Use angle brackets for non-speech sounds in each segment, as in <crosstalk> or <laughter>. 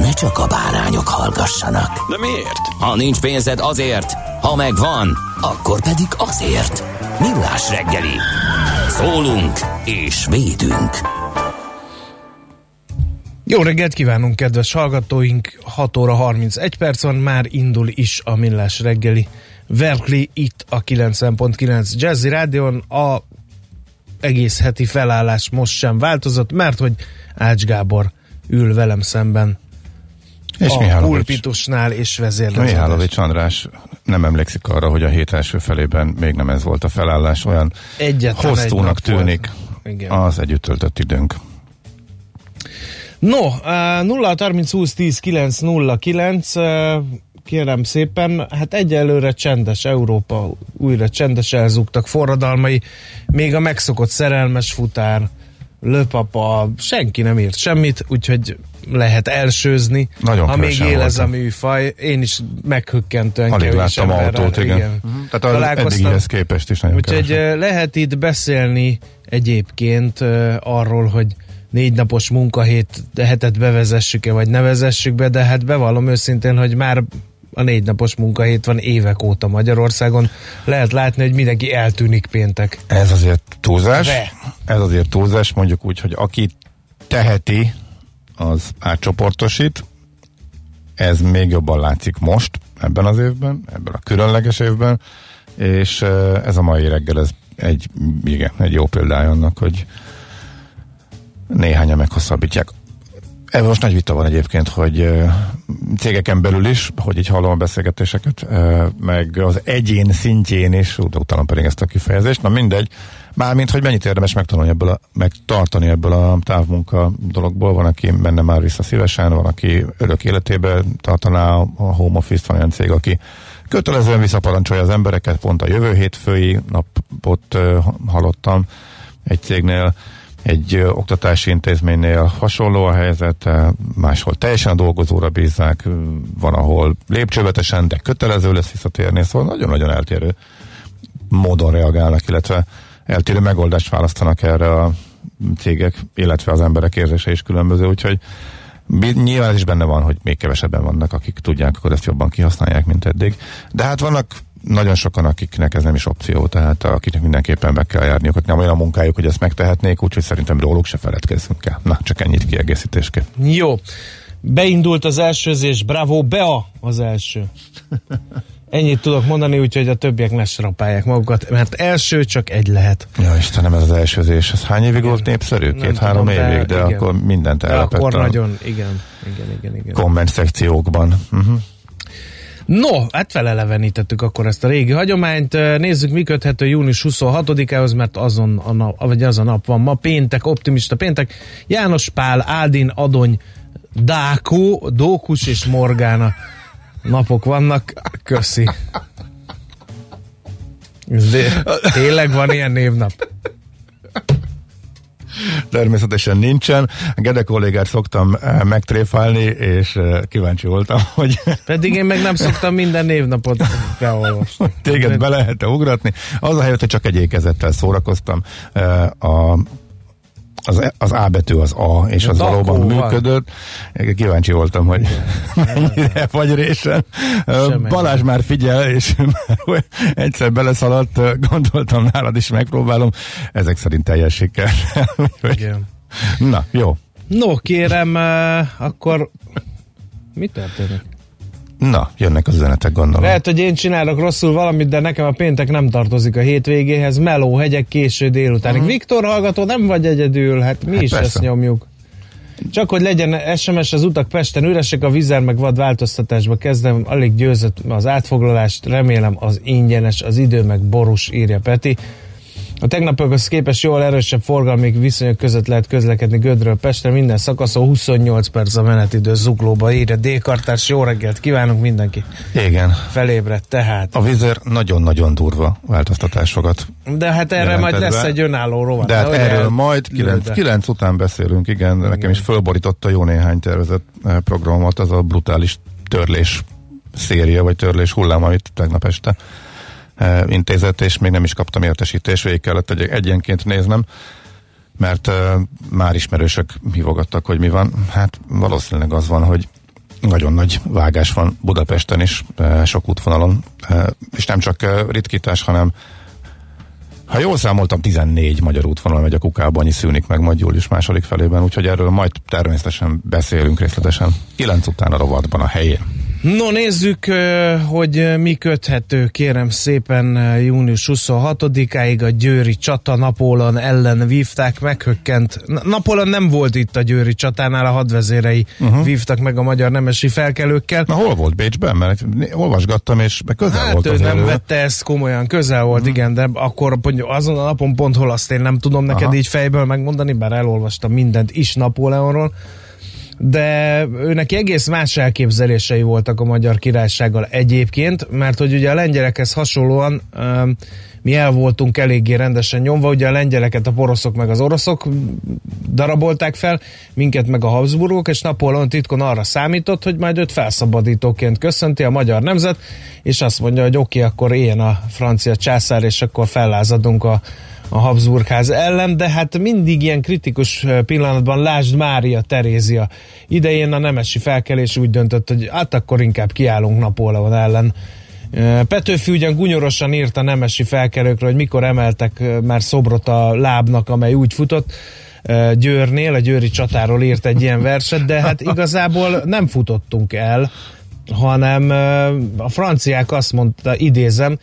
ne csak a bárányok hallgassanak. De miért? Ha nincs pénzed azért, ha megvan, akkor pedig azért. Millás reggeli. Szólunk és védünk. Jó reggelt kívánunk, kedves hallgatóink! 6 óra 31 perc van, már indul is a Millás reggeli. Verkli itt a 90.9 Jazzy Rádion. A egész heti felállás most sem változott, mert hogy Ács Gábor ül velem szemben és a Mihálovics. pulpitusnál és vezérlő. Mihálovics András nem emlékszik arra, hogy a hét első felében még nem ez volt a felállás, olyan Egyetlen egy hosszúnak nap tűnik. Igen. az együtt töltött időnk. No, uh, 0 30 20 10 9 0 9 uh, kérem szépen, hát egyelőre csendes Európa, újra csendes elzúgtak forradalmai, még a megszokott szerelmes futár, löpapa, senki nem írt semmit, úgyhogy lehet elsőzni, Nagyon ha még él ez a műfaj. Én is meghökkentően Alig kevés láttam autót, igen. igen. Uh-huh. Tehát az Találkoztam. eddigihez képest is nagyon Úgyhogy kevesen. eh, lehet itt beszélni egyébként eh, arról, hogy négy napos munkahét hetet bevezessük-e, vagy ne vezessük be, de hát bevallom őszintén, hogy már a négy napos munkahét van évek óta Magyarországon. Lehet látni, hogy mindenki eltűnik péntek. Ez azért túlzás. De. Ez azért túlzás, mondjuk úgy, hogy aki teheti, az átcsoportosít. Ez még jobban látszik most, ebben az évben, ebben a különleges évben, és ez a mai reggel, ez egy, igen, egy jó példája annak, hogy néhányan meghosszabbítják. Ebben most nagy vita van egyébként, hogy cégeken belül is, hogy így hallom a beszélgetéseket, meg az egyén szintjén is, ut- utána pedig ezt a kifejezést, na mindegy, mármint, hogy mennyit érdemes megtanulni ebből a, megtartani ebből a távmunka dologból, van, aki menne már vissza szívesen, van, aki örök életébe tartaná a home office van olyan cég, aki kötelezően visszaparancsolja az embereket, pont a jövő hétfői napot hallottam egy cégnél, egy ö, oktatási intézménynél hasonló a helyzet, máshol teljesen dolgozóra bízzák, ö, van, ahol lépcsővetesen, de kötelező lesz visszatérni, szóval nagyon-nagyon eltérő módon reagálnak, illetve eltérő megoldást választanak erre a cégek, illetve az emberek érzése is különböző, úgyhogy nyilván is benne van, hogy még kevesebben vannak, akik tudják, akkor ezt jobban kihasználják, mint eddig. De hát vannak nagyon sokan, akiknek ez nem is opció, tehát akiknek mindenképpen meg kell járniuk, hogy nem olyan a munkájuk, hogy ezt megtehetnék, úgyhogy szerintem róluk se feledkezzünk el. Na, csak ennyit kiegészítésként. Jó. Beindult az elsőzés, bravo, Bea az első. Ennyit tudok mondani, úgyhogy a többiek ne srapálják magukat, mert első csak egy lehet. Ja, Istenem, ez az elsőzés. Ez hány évig volt népszerű? Két-három évig, de, igen. akkor mindent De ellepett akkor a nagyon, igen, igen, igen, igen. komment szekciókban. Uh-huh. No, hát felelevenítettük akkor ezt a régi hagyományt. Nézzük, mi köthető június 26-ához, mert azon a nap, vagy az a nap van ma, péntek, optimista péntek. János Pál, Ádin, Adony, Dákó, Dókus és Morgána napok vannak. Köszi. De, tényleg van ilyen névnap? Természetesen nincsen. A Gede kollégát szoktam eh, megtréfálni, és eh, kíváncsi voltam, <laughs> hogy Pedig én meg nem szoktam minden névnapot beolvasni. téged be lehet-e ugratni. Az a helyett, hogy csak egy ékezettel szórakoztam. eh, A az, az A betű az A, és az Dakó valóban működött. Kíváncsi voltam, hogy <laughs> mennyire vagy résen. Balázs már figyel, és <laughs> már egyszer beleszaladt, gondoltam nálad is megpróbálom. Ezek szerint teljes siker. <laughs> Igen. Na, jó. No, kérem, akkor Mi történik? Na, jönnek az üzenetek, gondolom. Lehet, hogy én csinálok rosszul valamit, de nekem a péntek nem tartozik a hétvégéhez. Meló, hegyek, késő délutánig. Uh-huh. Viktor hallgató, nem vagy egyedül, hát mi Hát is persze. ezt nyomjuk. Csak hogy legyen SMS az utak Pesten üresek, a vizer meg vad változtatásba kezdem, alig győzött az átfoglalást, remélem az ingyenes, az idő meg borús, írja Peti. A tegnapokhoz képest jól erősebb forgalmi viszonyok között lehet közlekedni Gödről Pestre, minden szakaszon 28 perc a menetidő zuglóba írja. D-kartárs, jó reggelt kívánunk mindenki. Igen. Felébredt tehát. A vízer nagyon-nagyon durva változtatásokat. De hát erre majd lesz be. egy önálló rovat. De hát Nehogy erről el- majd 9, de. 9 után beszélünk, igen, de nekem is fölborította jó néhány tervezett eh, programot, az a brutális törlés széria, vagy törlés hullám, amit tegnap este intézett, és még nem is kaptam értesítést, végig kellett egy, egyenként néznem, mert már ismerősök hívogattak, hogy mi van. Hát valószínűleg az van, hogy nagyon nagy vágás van Budapesten is, sok útvonalon, és nem csak ritkítás, hanem ha jól számoltam, 14 magyar útvonal megy a kukába, annyi szűnik meg majd július második felében, úgyhogy erről majd természetesen beszélünk részletesen. 9 után a rovatban a helyén. No, nézzük, hogy mi köthető, kérem szépen, június 26-áig a Győri csata Napóleon ellen vívták, meghökkent. Na- Napóleon nem volt itt a Győri csatánál, a hadvezérei uh-huh. vívtak meg a magyar nemesi felkelőkkel. Na hol volt Bécsben? Mert olvasgattam, és közel Hát volt ő az nem elő. vette ezt komolyan, közel volt, Mhm. igen, de akkor azon a napon pont hol azt én nem tudom neked Aha. így fejből megmondani, bár elolvastam mindent is Napóleonról, de ő neki egész más elképzelései voltak a magyar királysággal egyébként, mert hogy ugye a lengyelekhez hasonlóan um, mi el voltunk eléggé rendesen nyomva, ugye a lengyeleket a poroszok meg az oroszok darabolták fel, minket meg a Habsburgok, és Napóleon titkon arra számított, hogy majd őt felszabadítóként köszönti a magyar nemzet, és azt mondja, hogy oké, okay, akkor ilyen a francia császár, és akkor fellázadunk a, a Habsburgház ellen, de hát mindig ilyen kritikus pillanatban, lásd Mária Terézia idején a nemesi felkelés úgy döntött, hogy hát akkor inkább kiállunk Napóleon ellen. Petőfi ugyan gunyorosan írt a nemesi felkelőkről, hogy mikor emeltek már szobrot a lábnak, amely úgy futott, Győrnél, a Győri csatáról írt egy ilyen verset, de hát igazából nem futottunk el, hanem a franciák azt mondta, idézem,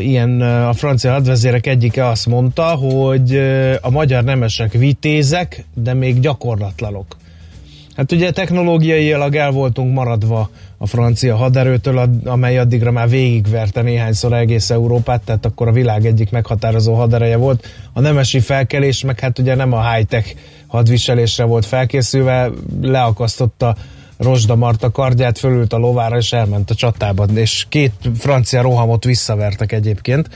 ilyen a francia hadvezérek egyike azt mondta, hogy a magyar nemesek vitézek, de még gyakorlatlanok. Hát ugye technológiailag el voltunk maradva a francia haderőtől, amely addigra már végigverte néhányszor egész Európát, tehát akkor a világ egyik meghatározó hadereje volt. A nemesi felkelés meg hát ugye nem a high-tech hadviselésre volt felkészülve, leakasztotta Rosda Marta kardját, fölült a lovára és elment a csatába, és két francia rohamot visszavertek egyébként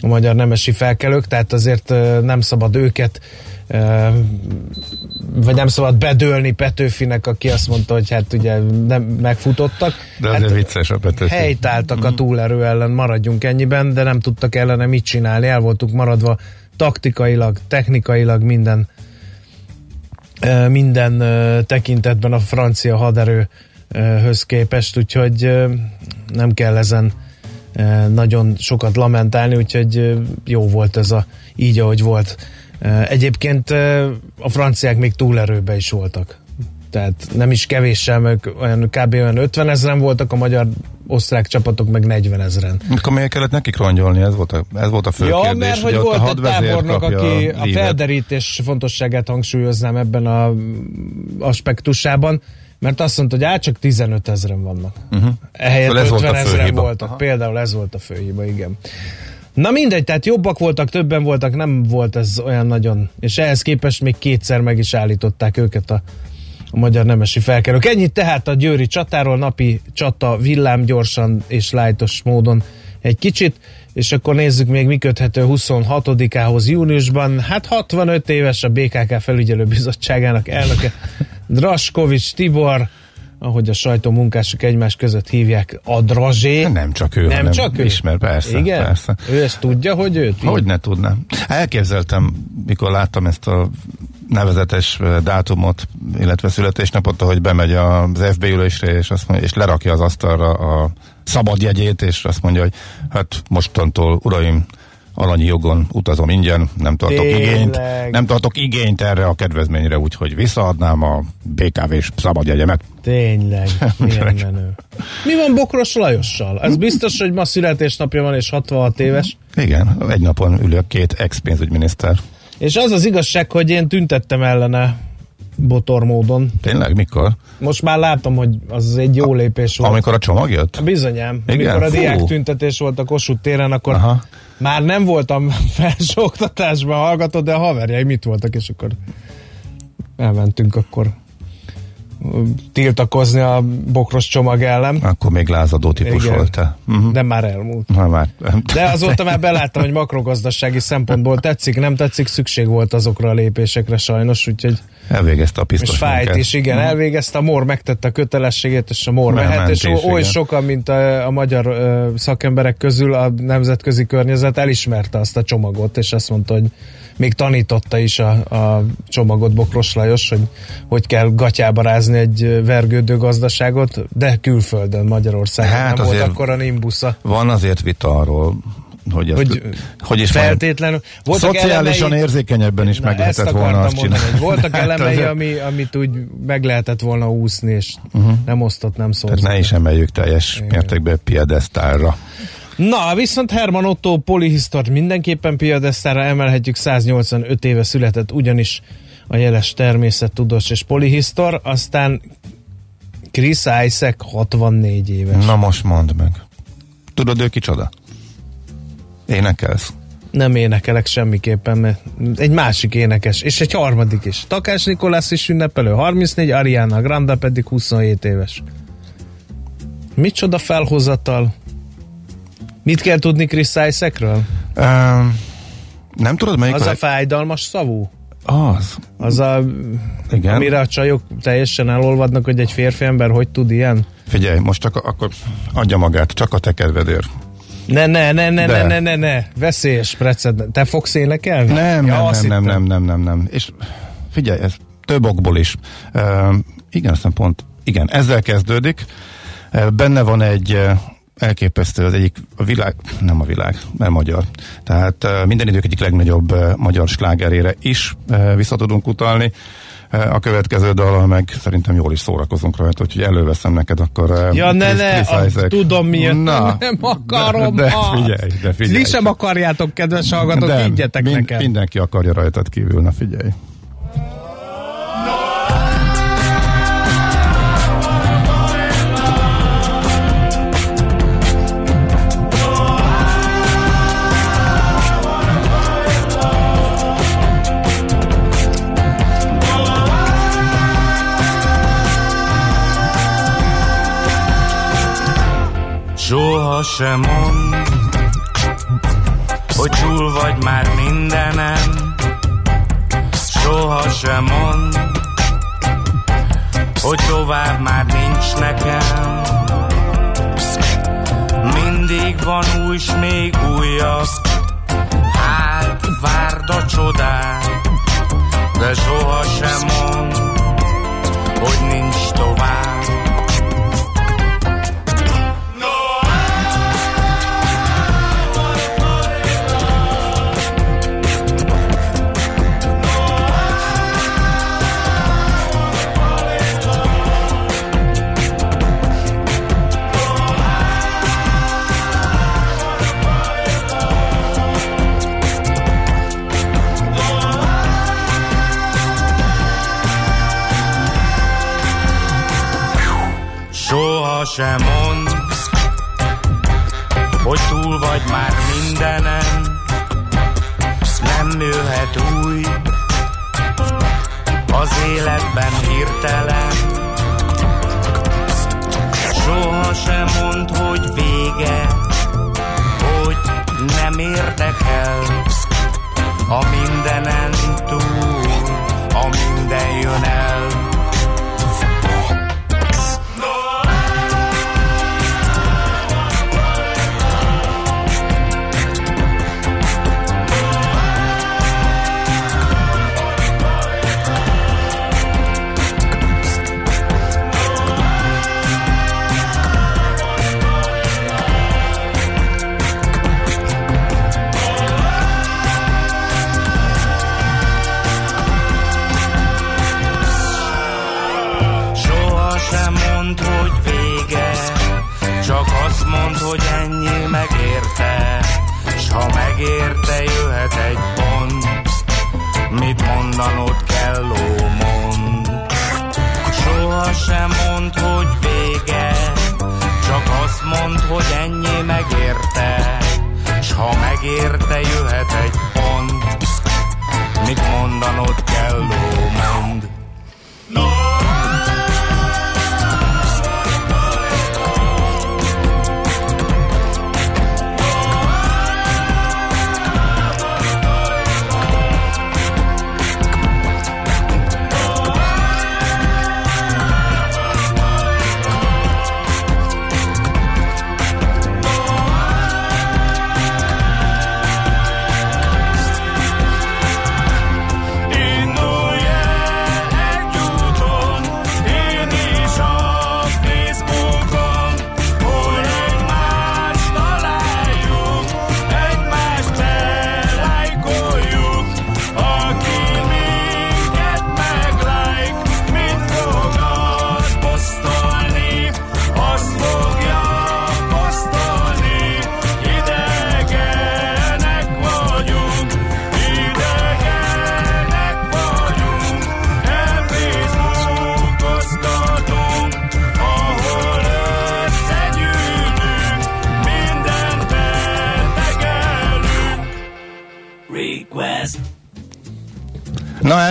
a magyar nemesi felkelők, tehát azért nem szabad őket vagy nem szabad bedőlni Petőfinek, aki azt mondta, hogy hát ugye nem megfutottak. De azért hát vicces a Petőfi. Helytáltak a túlerő ellen, maradjunk ennyiben, de nem tudtak ellene mit csinálni, el voltunk maradva taktikailag, technikailag minden minden tekintetben a francia haderőhöz képest, úgyhogy nem kell ezen nagyon sokat lamentálni, úgyhogy jó volt ez a így, ahogy volt. Egyébként a franciák még túlerőbe is voltak. Tehát nem is kevéssel, meg olyan, kb. olyan 50 ezeren voltak, a magyar osztrák csapatok meg 40 ezeren. Akkor miért kellett nekik rongyolni? Ez volt a, ez volt a fő ja, kérdés. mert hogy volt a egy tábornok, aki a lívet. felderítés fontosságát hangsúlyoznám ebben a aspektusában, mert azt mondta, hogy át csak 15 ezeren vannak. Uh-huh. Ehelyett Szóval ez volt 50 a ezeren voltak. Aha. Például ez volt a főhiba, igen. Na mindegy, tehát jobbak voltak, többen voltak, nem volt ez olyan nagyon, és ehhez képest még kétszer meg is állították őket a, a magyar nemesi felkelők. Ennyit tehát a Győri csatáról, napi csata villám gyorsan és lájtos módon egy kicsit, és akkor nézzük még mi köthető 26-ához júniusban. Hát 65 éves a BKK felügyelőbizottságának elnöke <laughs> Draskovics Tibor, ahogy a sajtó munkások egymás között hívják, a Drazsé. Nem csak ő, Nem csak ő? ismer, persze. Igen? persze. Ő ezt tudja, hogy őt? Hogy ne tudnám. Elképzeltem, mikor láttam ezt a nevezetes dátumot, illetve születésnapot, hogy bemegy az FB ülésre, és, azt mondja, és lerakja az asztalra a szabadjegyét, és azt mondja, hogy hát mostantól, uraim, alanyi jogon utazom ingyen, nem tartok Tényleg. igényt, nem tartok igényt erre a kedvezményre, úgyhogy visszaadnám a BKV-s szabadjegyemet. Tényleg, <laughs> milyen menő. Mi van Bokros Lajossal? Ez biztos, hogy ma születésnapja van és 66 éves. Igen, egy napon ülök két ex-pénzügyminiszter. És az az igazság, hogy én tüntettem ellene botor módon. Tényleg, mikor? Most már látom, hogy az egy jó lépés volt. Amikor a csomag jött? Bizonyám. Igen? Amikor a Fú. diák tüntetés volt a Kossuth téren, akkor Aha. már nem voltam <laughs> felsőoktatásban hallgató, de a haverjai mit voltak, és akkor elmentünk akkor tiltakozni a bokros csomag ellen, Akkor még lázadó típus Igen. volt. Uh-huh. de már elmúlt. Na már. De azóta már beláttam, hogy makrogazdasági szempontból tetszik, nem tetszik, szükség volt azokra a lépésekre sajnos, úgyhogy Elvégezte a és biztos fájt munkát. is, igen, elvégezte, a MOR megtette a kötelességét, és a MOR mehet, és is, oly igen. sokan, mint a, a magyar ö, szakemberek közül a nemzetközi környezet elismerte azt a csomagot, és azt mondta, hogy még tanította is a, a csomagot Bokros Lajos, hogy hogy kell gatyába rázni egy vergődő gazdaságot, de külföldön, Magyarországon Hát nem volt azért- akkor a nimbusza. Van azért vita arról, hogy, ezt, Hogy, hogy is feltétlenül. Voltak szociálisan elemei- érzékenyebben is Na, meg lehetett volna azt mondani, csinálni. hogy voltak <laughs> Hát elemei, ami, amit úgy meg lehetett volna úszni, és uh-huh. nem osztott, nem szólt. Tehát ne is emeljük teljes Igen. mértékben piedesztálra. Na, viszont Herman Otto polihisztort mindenképpen piadesztára emelhetjük, 185 éve született ugyanis a jeles természettudós és polihisztor, aztán Chris Isaac 64 éves. Na most mondd meg. Tudod ő kicsoda? Énekelsz? Nem énekelek semmiképpen, mert egy másik énekes, és egy harmadik is. Takás Nikolász is ünnepelő, 34, Ariana Grande pedig 27 éves. Micsoda felhozatal? Mit kell tudni Chris Isaacről? Um, nem tudod melyik Az a... fájdalmas szavú? Az. Az a, Igen. amire a csajok teljesen elolvadnak, hogy egy férfi ember hogy tud ilyen? Figyelj, most csak a, akkor adja magát, csak a te kedvedért. Ne, ne, ne, ne, De. ne, ne, ne, ne, veszélyes precedens. Te fogsz énekelni? Nem, ja, nem, nem, nem, nem, nem, nem, nem. És figyelj, ez több okból is. Uh, igen, aztán pont, igen, ezzel kezdődik. Uh, benne van egy uh, elképesztő, az egyik, a világ, nem a világ, nem magyar. Tehát uh, minden idők egyik legnagyobb uh, magyar slágerére is uh, vissza tudunk utalni. A következő dal, meg szerintem jól is szórakozunk rajta, úgyhogy előveszem neked akkor. Uh, Ja, ne, ne, a, tudom miért, Na, nem akarom. De, de figyelj, de figyelj. Ti sem akarjátok, kedves hallgatók, higgyetek mind- nekem. Mindenki akarja rajtad kívül, na figyelj. Soha sem mond, hogy túl vagy már mindenem. Soha sem mond, hogy tovább már nincs nekem. Mindig van új, s még újabb, hát várd a csodát, de soha sem mond, hogy nincs tovább.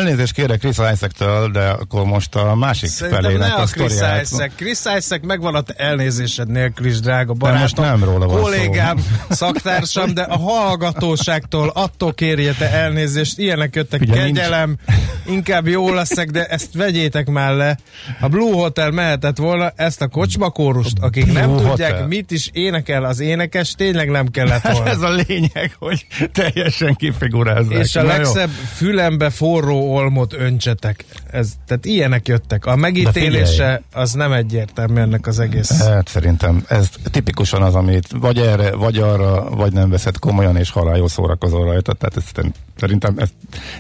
Elnézést kérek Chris Isaac-től, de akkor most a másik Szerintem felének ne a a Chris sztoriát. Isaac. Chris Isaac megvan a te elnézésed nélkül is, drága De barátom. most nem róla van kollégám, <laughs> szaktársam, de a hallgatóságtól attól kérje te elnézést. Ilyenek jöttek, Ugye nincs- kegyelem, inkább jó leszek, de ezt vegyétek már le. A Blue Hotel mehetett volna ezt a kocsmakórust, akik Blue nem Hotel. tudják, mit is énekel az énekes, tényleg nem kellett Hát volna. ez a lényeg, hogy teljesen kifigurázzák. És a Na jó. legszebb fülembe forró olmot öntsetek. Ez, tehát ilyenek jöttek. A megítélése az nem egyértelmű ennek az egész. Hát szerintem ez tipikusan az, amit vagy erre, vagy arra, vagy nem veszed komolyan, és halál jól szórakozol rajta. Tehát ez, szerintem ez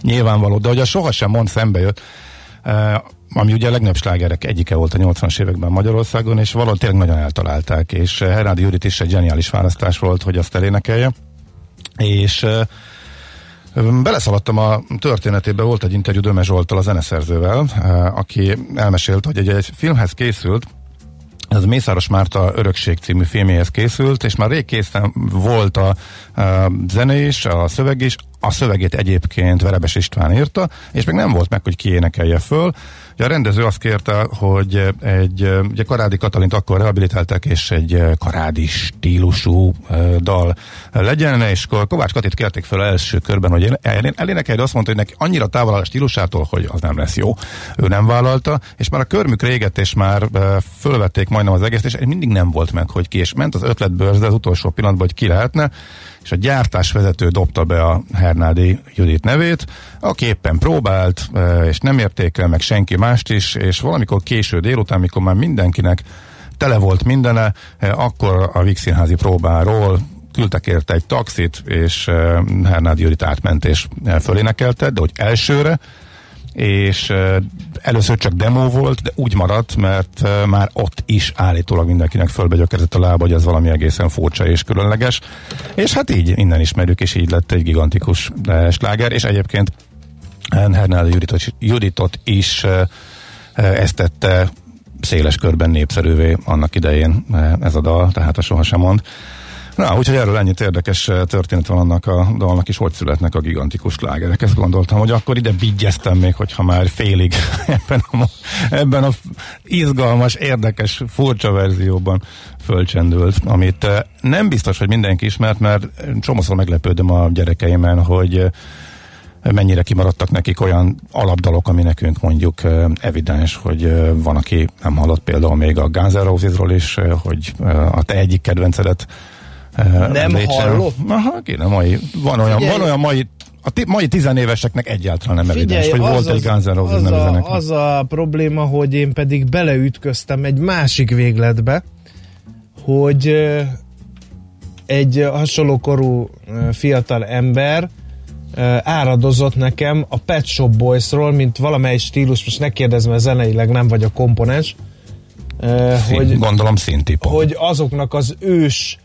nyilvánvaló. De hogy a sohasem mond szembe jött, eh, ami ugye a legnagyobb slágerek egyike volt a 80-as években Magyarországon, és valahogy tényleg nagyon eltalálták, és eh, Hernádi Judit is egy zseniális választás volt, hogy azt elénekelje. És eh, Beleszaladtam a történetébe, volt egy interjú Döme Zsolttal, a zeneszerzővel, eh, aki elmesélt, hogy egy, egy filmhez készült, ez Mészáros Márta Örökség című filmjéhez készült, és már rég készen volt a zene is, a szöveg is, a szövegét egyébként Verebes István írta, és még nem volt meg, hogy ki énekelje föl. Ugye a rendező azt kérte, hogy egy, ugye Karádi Katalint akkor rehabilitálták, és egy karádi stílusú dal legyen, és akkor Kovács Katit kérték fel első körben, hogy el- elénekelj, de azt mondta, hogy neki annyira távol áll a stílusától, hogy az nem lesz jó. Ő nem vállalta, és már a körmük régett, és már fölvették majdnem az egész, és mindig nem volt meg, hogy ki, és ment az ötletbőrzde az utolsó pillanatban, hogy ki lehetne, és a gyártásvezető dobta be a Hernádi Judit nevét, aki éppen próbált, eh, és nem értékel meg senki mást is, és valamikor késő délután, mikor már mindenkinek tele volt mindene, eh, akkor a Víg Színházi próbáról küldtek érte egy taxit, és eh, Hernádi Judit átment, és fölénekelte, de hogy elsőre, és először csak demo volt, de úgy maradt, mert már ott is állítólag mindenkinek fölbegyökezett a lába, hogy ez valami egészen furcsa és különleges. És hát így innen ismerjük, és így lett egy gigantikus sláger, és egyébként Hernádi Juditot, Juditot is ezt tette széles körben népszerűvé annak idején ez a dal, tehát a sohasem mond. Na, úgyhogy erről ennyit érdekes eh, történet van annak a dalnak is, hogy születnek a gigantikus slágerek. Ezt gondoltam, hogy akkor ide bigyeztem még, hogyha már félig <laughs> ebben a, ebben a izgalmas, érdekes, furcsa verzióban fölcsendült, amit eh, nem biztos, hogy mindenki ismert, mert csomószor meglepődöm a gyerekeimen, hogy eh, mennyire kimaradtak nekik olyan alapdalok, ami nekünk mondjuk evidens, hogy van, aki nem hallott például még a Guns N' Roses-ról is, hogy a te egyik kedvencedet uh, Nem hallott? Aha, kéne mai. Van olyan, Figyelj. van olyan mai, a ti, mai tizenéveseknek egyáltalán nem evidens, hogy az volt egy az- Guns N' Roses az a, az a probléma, hogy én pedig beleütköztem egy másik végletbe, hogy egy ö, hasonló korú ö, fiatal ember áradozott nekem a Pet Shop Boysról, mint valamely stílus, most ne kérdezz, mert zeneileg nem vagy a komponens, Szín, hogy, gondolom szintipon. hogy azoknak az ős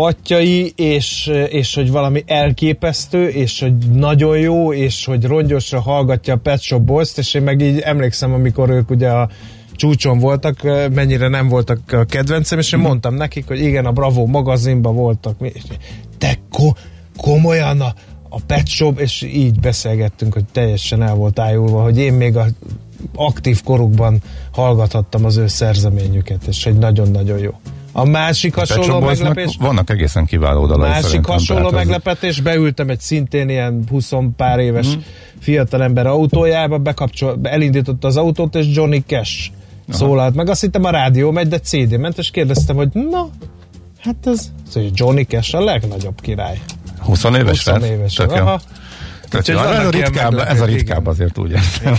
atyai, és, és hogy valami elképesztő, és hogy nagyon jó, és hogy rongyosra hallgatja a Pet Shop Boys-t, és én meg így emlékszem, amikor ők ugye a csúcson voltak, mennyire nem voltak a kedvencem, és én mondtam nekik, hogy igen, a Bravo magazinban voltak. Te ko- komolyan a, a Pet Shop, és így beszélgettünk, hogy teljesen el volt ájulva, hogy én még a aktív korukban hallgathattam az ő szerzeményüket, és egy nagyon-nagyon jó. A másik hasonló Boysnak meglepés, Vannak egészen kiváló dalai másik szerintem, hasonló meglepetés, beültem egy szintén ilyen 20 pár éves mm. fiatalember autójába, bekapcsol, elindította az autót, és Johnny Cash szólalt meg. Azt hittem a rádió megy, de CD ment, és kérdeztem, hogy na, hát ez, szóval Johnny Cash a legnagyobb király. 20 éves 20 lett? éves. Tök. Aha. Tök jó. Ez a ritkább, ez a ritkább igen. azért úgy érzem.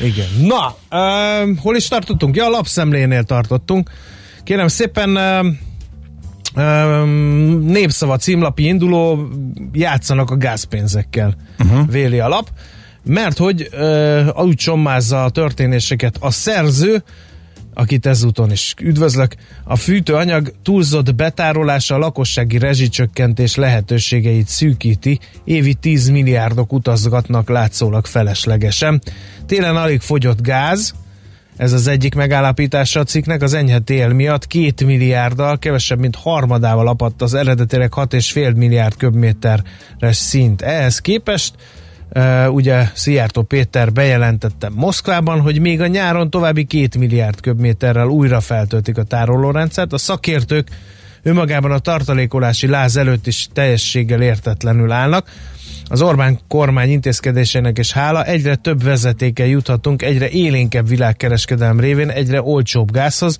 Igen. Na, uh, hol is tartottunk? Ja, a lapszemlénél tartottunk. Kérem szépen, népszava címlapi induló, játszanak a gázpénzekkel, uh-huh. véli a lap. Mert hogy uh, úgy sommázza a történéseket a szerző, akit ezúton is üdvözlök, a fűtőanyag túlzott betárolása a lakossági rezsicsökkentés lehetőségeit szűkíti, évi 10 milliárdok utazgatnak látszólag feleslegesen. Télen alig fogyott gáz, ez az egyik megállapítása a cikknek, az enyhe tél miatt két milliárddal, kevesebb, mint harmadával apadt az eredetileg 6,5 milliárd köbméteres szint. Ehhez képest Uh, ugye Szijjártó Péter bejelentette Moszkvában, hogy még a nyáron további két milliárd köbméterrel újra feltöltik a tárolórendszert. A szakértők önmagában a tartalékolási láz előtt is teljességgel értetlenül állnak. Az Orbán kormány intézkedésének és hála egyre több vezetéke juthatunk egyre élénkebb világkereskedelem révén egyre olcsóbb gázhoz,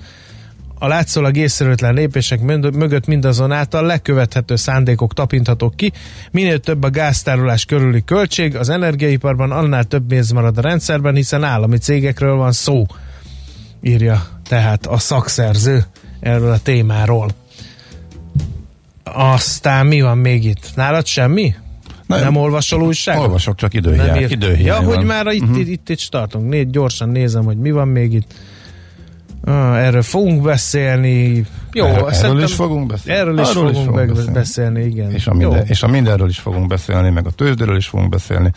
a látszólag észrevétlen lépések mög- mögött mindazonáltal lekövethető szándékok tapinthatók ki. Minél több a gáztárolás körüli költség, az energiaiparban annál több pénz marad a rendszerben, hiszen állami cégekről van szó, írja tehát a szakszerző erről a témáról. Aztán mi van még itt? Nálad semmi? Nem. Nem, olvasol újságot? Olvasok, csak időhiány. írt. időhiány Ja, hogy van. már itt, uh-huh. itt, itt tartunk. Né, gyorsan nézem, hogy mi van még itt. Ah, erről fogunk beszélni. Jó, Erről- is fogunk beszélni. Erről is Arról is fogunk, fogunk beszélni. beszélni. igen. És a, Jó. minden, és a mindenről is fogunk beszélni, meg a tőzsdéről is fogunk beszélni.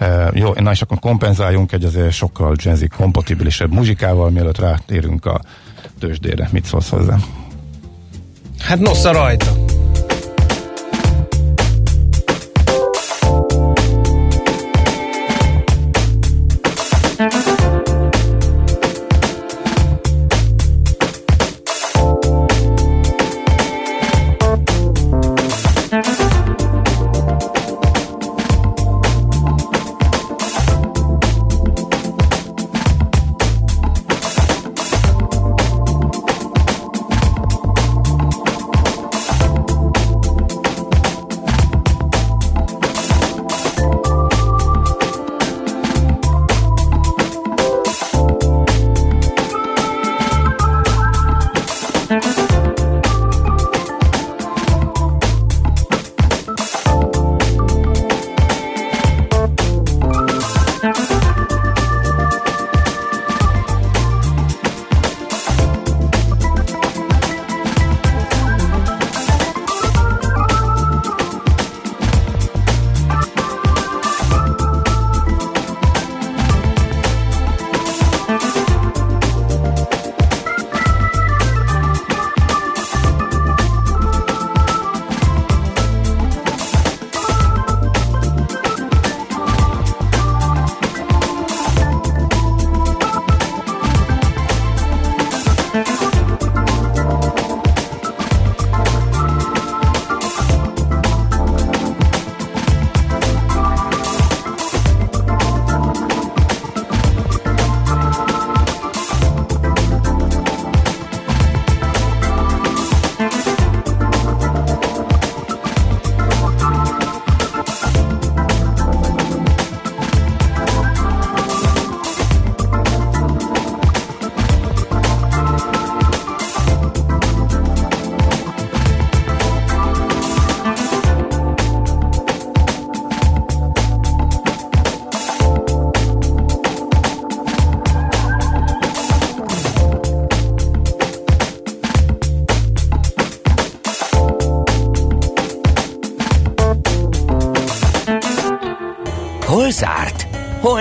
Uh, jó, na és akkor kompenzáljunk egy azért sokkal jazzy kompatibilisebb muzsikával, mielőtt rátérünk a tőzsdére. Mit szólsz hozzá? Hát nosza rajta.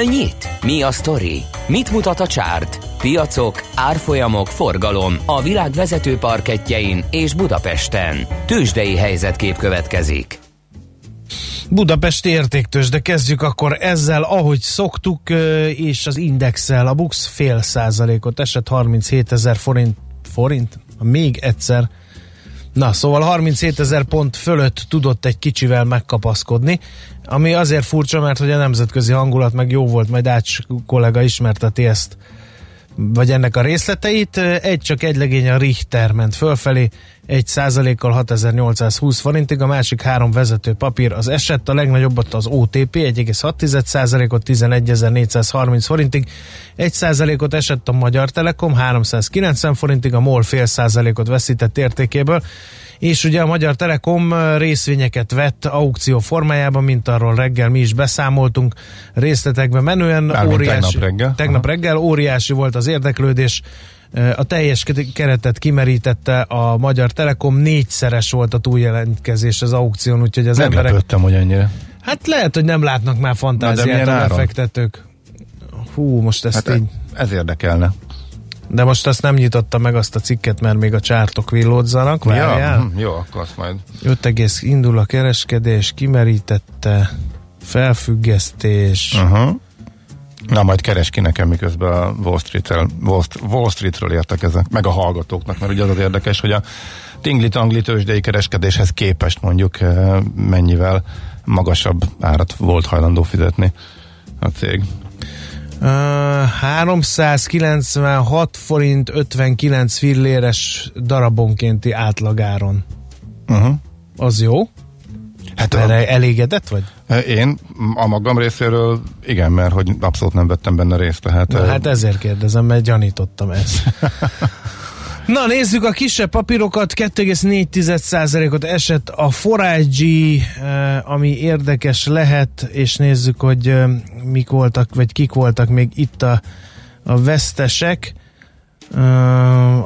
Nyit? Mi a sztori? Mit mutat a csárt? Piacok, árfolyamok, forgalom a világ vezető parketjein és Budapesten. Tősdei helyzetkép következik. Budapesti értéktős, de kezdjük akkor ezzel, ahogy szoktuk, és az indexel. A Bux fél százalékot esett 37 ezer forint, forint? Még egyszer. Na, szóval 37 ezer pont fölött tudott egy kicsivel megkapaszkodni, ami azért furcsa, mert hogy a nemzetközi hangulat meg jó volt, majd Ács kollega ismerteti ezt vagy ennek a részleteit. Egy csak egy legény a Richter ment fölfelé, egy százalékkal 6820 forintig, a másik három vezető papír az esett, a legnagyobbat az OTP 1,6 százalékot 11.430 forintig, egy százalékot esett a Magyar Telekom 390 forintig, a MOL fél százalékot veszített értékéből, és ugye a Magyar Telekom részvényeket vett aukció formájában, mint arról reggel mi is beszámoltunk részletekben menően. Mármint óriási, tegnap reggel. Tegnap reggel óriási volt az érdeklődés, a teljes keretet kimerítette a Magyar Telekom, négyszeres volt a túljelentkezés az aukción, úgyhogy az emberek... Meglepődtem, hogy ennyire. Hát lehet, hogy nem látnak már fantáziát a befektetők. Hú, most ezt Hát így... ez érdekelne. De most azt nem nyitotta meg azt a cikket, mert még a csártok villódzanak. Várjál. hm, jó, akkor azt majd. 5 egész indul a kereskedés, kimerítette, felfüggesztés. Uh-huh. Na, majd keres ki nekem, miközben a Wall, Street-ről, Wall, Wall Streetről értek ezek, meg a hallgatóknak, mert ugye az az érdekes, hogy a tingli-tangli tőzsdei kereskedéshez képest mondjuk eh, mennyivel magasabb árat volt hajlandó fizetni a cég. Uh, 396 forint 59 filléres darabonkénti átlagáron. Uh-huh. Az jó? Hát Erre elégedett vagy? én a magam részéről igen, mert hogy abszolút nem vettem benne részt, tehát Na, hát ezért kérdezem, mert gyanítottam ezt. <laughs> Na nézzük a kisebb papírokat, 2,4%-ot esett a Forágyi, ami érdekes lehet, és nézzük, hogy eh, mik voltak, vagy kik voltak még itt a, a vesztesek, eh,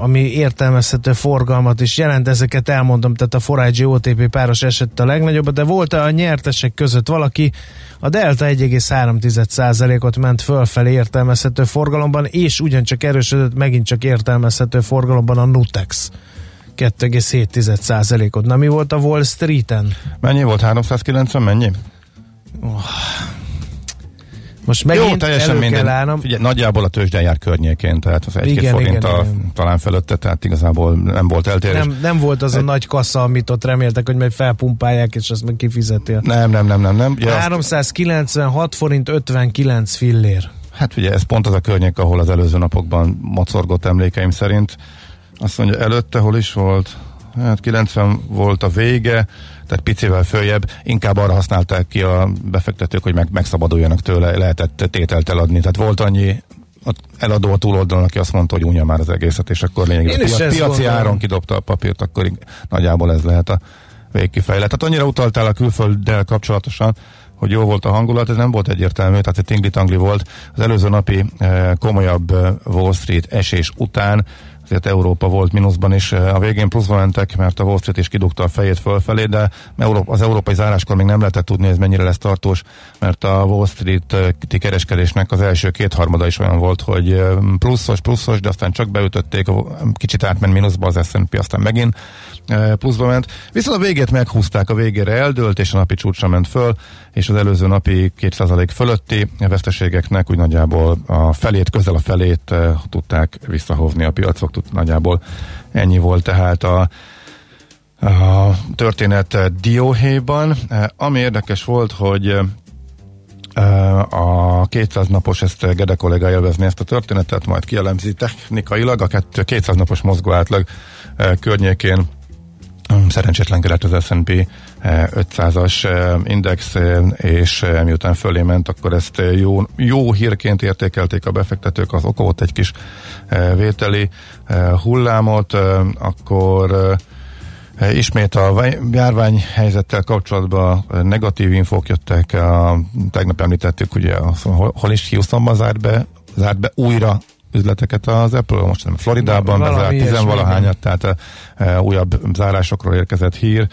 ami értelmezhető forgalmat is jelent, ezeket elmondom, tehát a Forágyi OTP páros esett a legnagyobb, de volt a nyertesek között valaki, a Delta 1,3%-ot ment fölfelé értelmezhető forgalomban, és ugyancsak erősödött megint csak értelmezhető forgalomban a Nutex 2,7%-ot. Na mi volt a Wall Street-en? mennyi volt? 390? Mennyi? Most megint Jó, teljesen elő minden. kell állnom. Figyelj, nagyjából a tőzsdén jár környékén, tehát az egy-két forint igen, a, igen. talán fölötte, tehát igazából nem volt eltérés. Nem, nem volt az a nagy kassa, amit ott reméltek, hogy majd felpumpálják, és azt meg kifizetél. Nem, nem, nem, nem. nem. Ja, azt, 396 forint 59 fillér. hát ugye ez pont az a környék, ahol az előző napokban mocorgott emlékeim szerint. Azt mondja, előtte hol is volt? Hát 90 volt a vége, tehát picivel följebb, inkább arra használták ki a befektetők, hogy meg, megszabaduljanak tőle, lehetett tételt eladni. Tehát volt annyi a eladó a túloldalon, aki azt mondta, hogy unja már az egészet, és akkor lényegében piac, piaci gondolom. áron kidobta a papírt, akkor nagyjából ez lehet a végkifejlet. Tehát annyira utaltál a külfölddel kapcsolatosan, hogy jó volt a hangulat, ez nem volt egyértelmű, tehát egy tingli-tangli volt. Az előző napi eh, komolyabb eh, Wall Street esés után azért Európa volt mínuszban is, eh, a végén pluszban mentek, mert a Wall Street is kidugta a fejét fölfelé, de az európai záráskor még nem lehetett tudni, ez mennyire lesz tartós, mert a Wall Street-i kereskedésnek az első kétharmada is olyan volt, hogy eh, pluszos, pluszos, de aztán csak beütötték, kicsit átment mínuszba az S&P, aztán megint eh, pluszba ment. Viszont a végét meghúzták, a végére eldőlt, és a napi csúcsra ment föl, és az előző napi 2% fölötti veszteségeknek úgy nagyjából a felét, közel a felét eh, tudták visszahozni a piacok, tud, nagyjából ennyi volt tehát a, a történet eh, dióhéjban. Eh, Ami érdekes volt, hogy a 200 napos, ezt Gede kollega élvezni ezt a történetet, majd kielemzi technikailag, a kettő- 200 napos mozgó átlag környékén szerencsétlenkedett az S&P eh, 500-as eh, index, eh, és eh, miután fölé ment, akkor ezt eh, jó, jó hírként értékelték a befektetők, az okovott egy kis eh, vételi eh, hullámot, eh, akkor eh, ismét a járványhelyzettel kapcsolatban eh, negatív infók jöttek, a, tegnap említettük, ugye, hol, hol is Houstonban zárt be, zárt be újra üzleteket az Apple, most nem Floridában bezárt tizenvalahányat, tehát e, e, újabb zárásokról érkezett hír.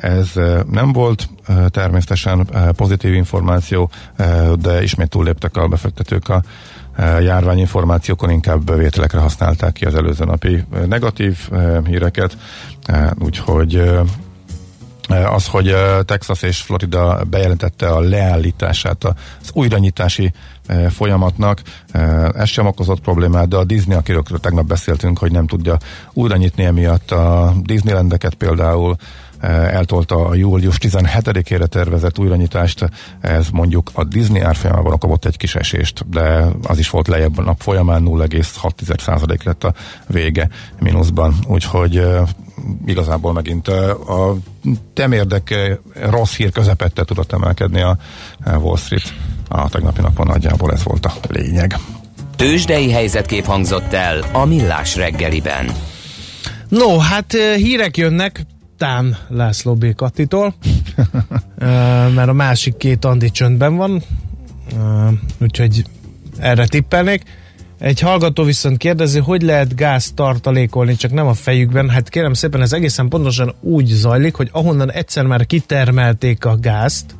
ez nem volt természetesen pozitív információ, de ismét túlléptek a befektetők a járványinformációkon, inkább bevételekre használták ki az előző napi negatív híreket, úgyhogy az, hogy Texas és Florida bejelentette a leállítását az újranyitási folyamatnak, ez sem okozott problémát, de a Disney, akiről tegnap beszéltünk, hogy nem tudja újra nyitni emiatt a Disneylandeket például, eltolta a július 17-ére tervezett újranyitást, ez mondjuk a Disney árfolyamában kapott egy kis esést, de az is volt lejjebb a nap folyamán, 0,6% lett a vége mínuszban, úgyhogy igazából megint a temérdek rossz hír közepette tudott emelkedni a Wall Street. A tegnapi napon nagyjából ez volt a lényeg. Tőzsdei helyzetkép hangzott el a Millás reggeliben. No, hát hírek jönnek, Tán László B. Kattitól, <laughs> mert a másik két Andi csöndben van, úgyhogy erre tippelnék. Egy hallgató viszont kérdezi, hogy lehet gáz tartalékolni, csak nem a fejükben. Hát kérem szépen, ez egészen pontosan úgy zajlik, hogy ahonnan egyszer már kitermelték a gázt,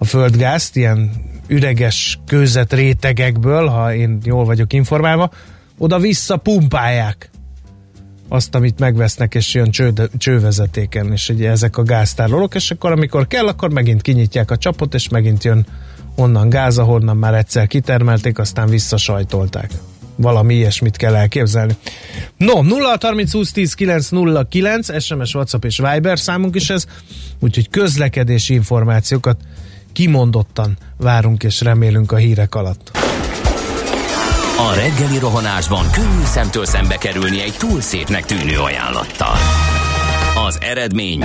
a földgázt, ilyen üreges kőzet rétegekből, ha én jól vagyok informálva, oda vissza pumpálják azt, amit megvesznek, és jön cső, csővezetéken, és ugye ezek a gáztárolók, és akkor amikor kell, akkor megint kinyitják a csapot, és megint jön onnan gáz, ahonnan már egyszer kitermelték, aztán visszasajtolták. Valami ilyesmit kell elképzelni. No, 0 30 20 10 9 0 9, SMS, WhatsApp és Viber számunk is ez, úgyhogy közlekedési információkat kimondottan várunk és remélünk a hírek alatt. A reggeli rohanásban könnyű szemtől szembe kerülni egy túl szépnek tűnő ajánlattal. Az eredmény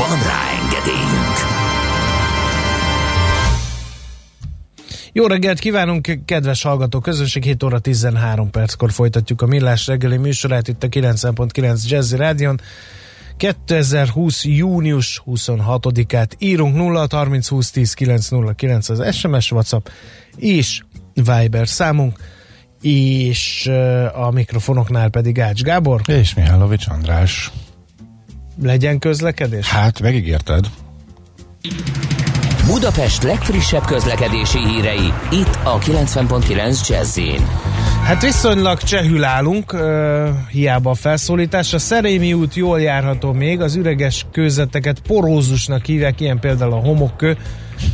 Van rá engedélyünk! Jó reggelt kívánunk, kedves hallgató közönség, 7 óra 13 perckor folytatjuk a Millás reggeli műsorát itt a 9.9 Jazzy Rádion. 2020. június 26-át írunk 0 30 20 10 909 az SMS, WhatsApp és Viber számunk és a mikrofonoknál pedig Ács Gábor. És Mihálovics András. Legyen közlekedés? Hát, megígérted. Budapest legfrissebb közlekedési hírei, itt a 90.9 jazz Hát viszonylag csehül állunk, uh, hiába a felszólítás. A Szerémi út jól járható még, az üreges kőzeteket porózusnak hívják, ilyen például a homokkő,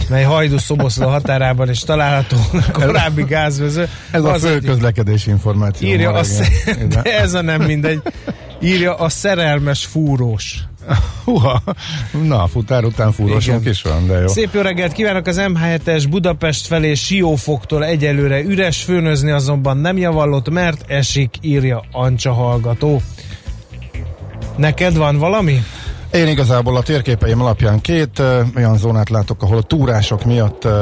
mely Hajdú Szoboszló határában is található korábbi gázvező. Ez az a fő közlekedési információ. Írja a sz- de ez a nem mindegy. Írja a szerelmes fúrós. Huha, na, futár után fúrósunk is van, de jó. Szép jó reggelt kívánok az M7-es Budapest felé Siófoktól egyelőre üres, főnözni azonban nem javallott, mert esik, írja Ancsa hallgató. Neked van valami? Én igazából a térképeim alapján két uh, olyan zónát látok, ahol a túrások miatt uh,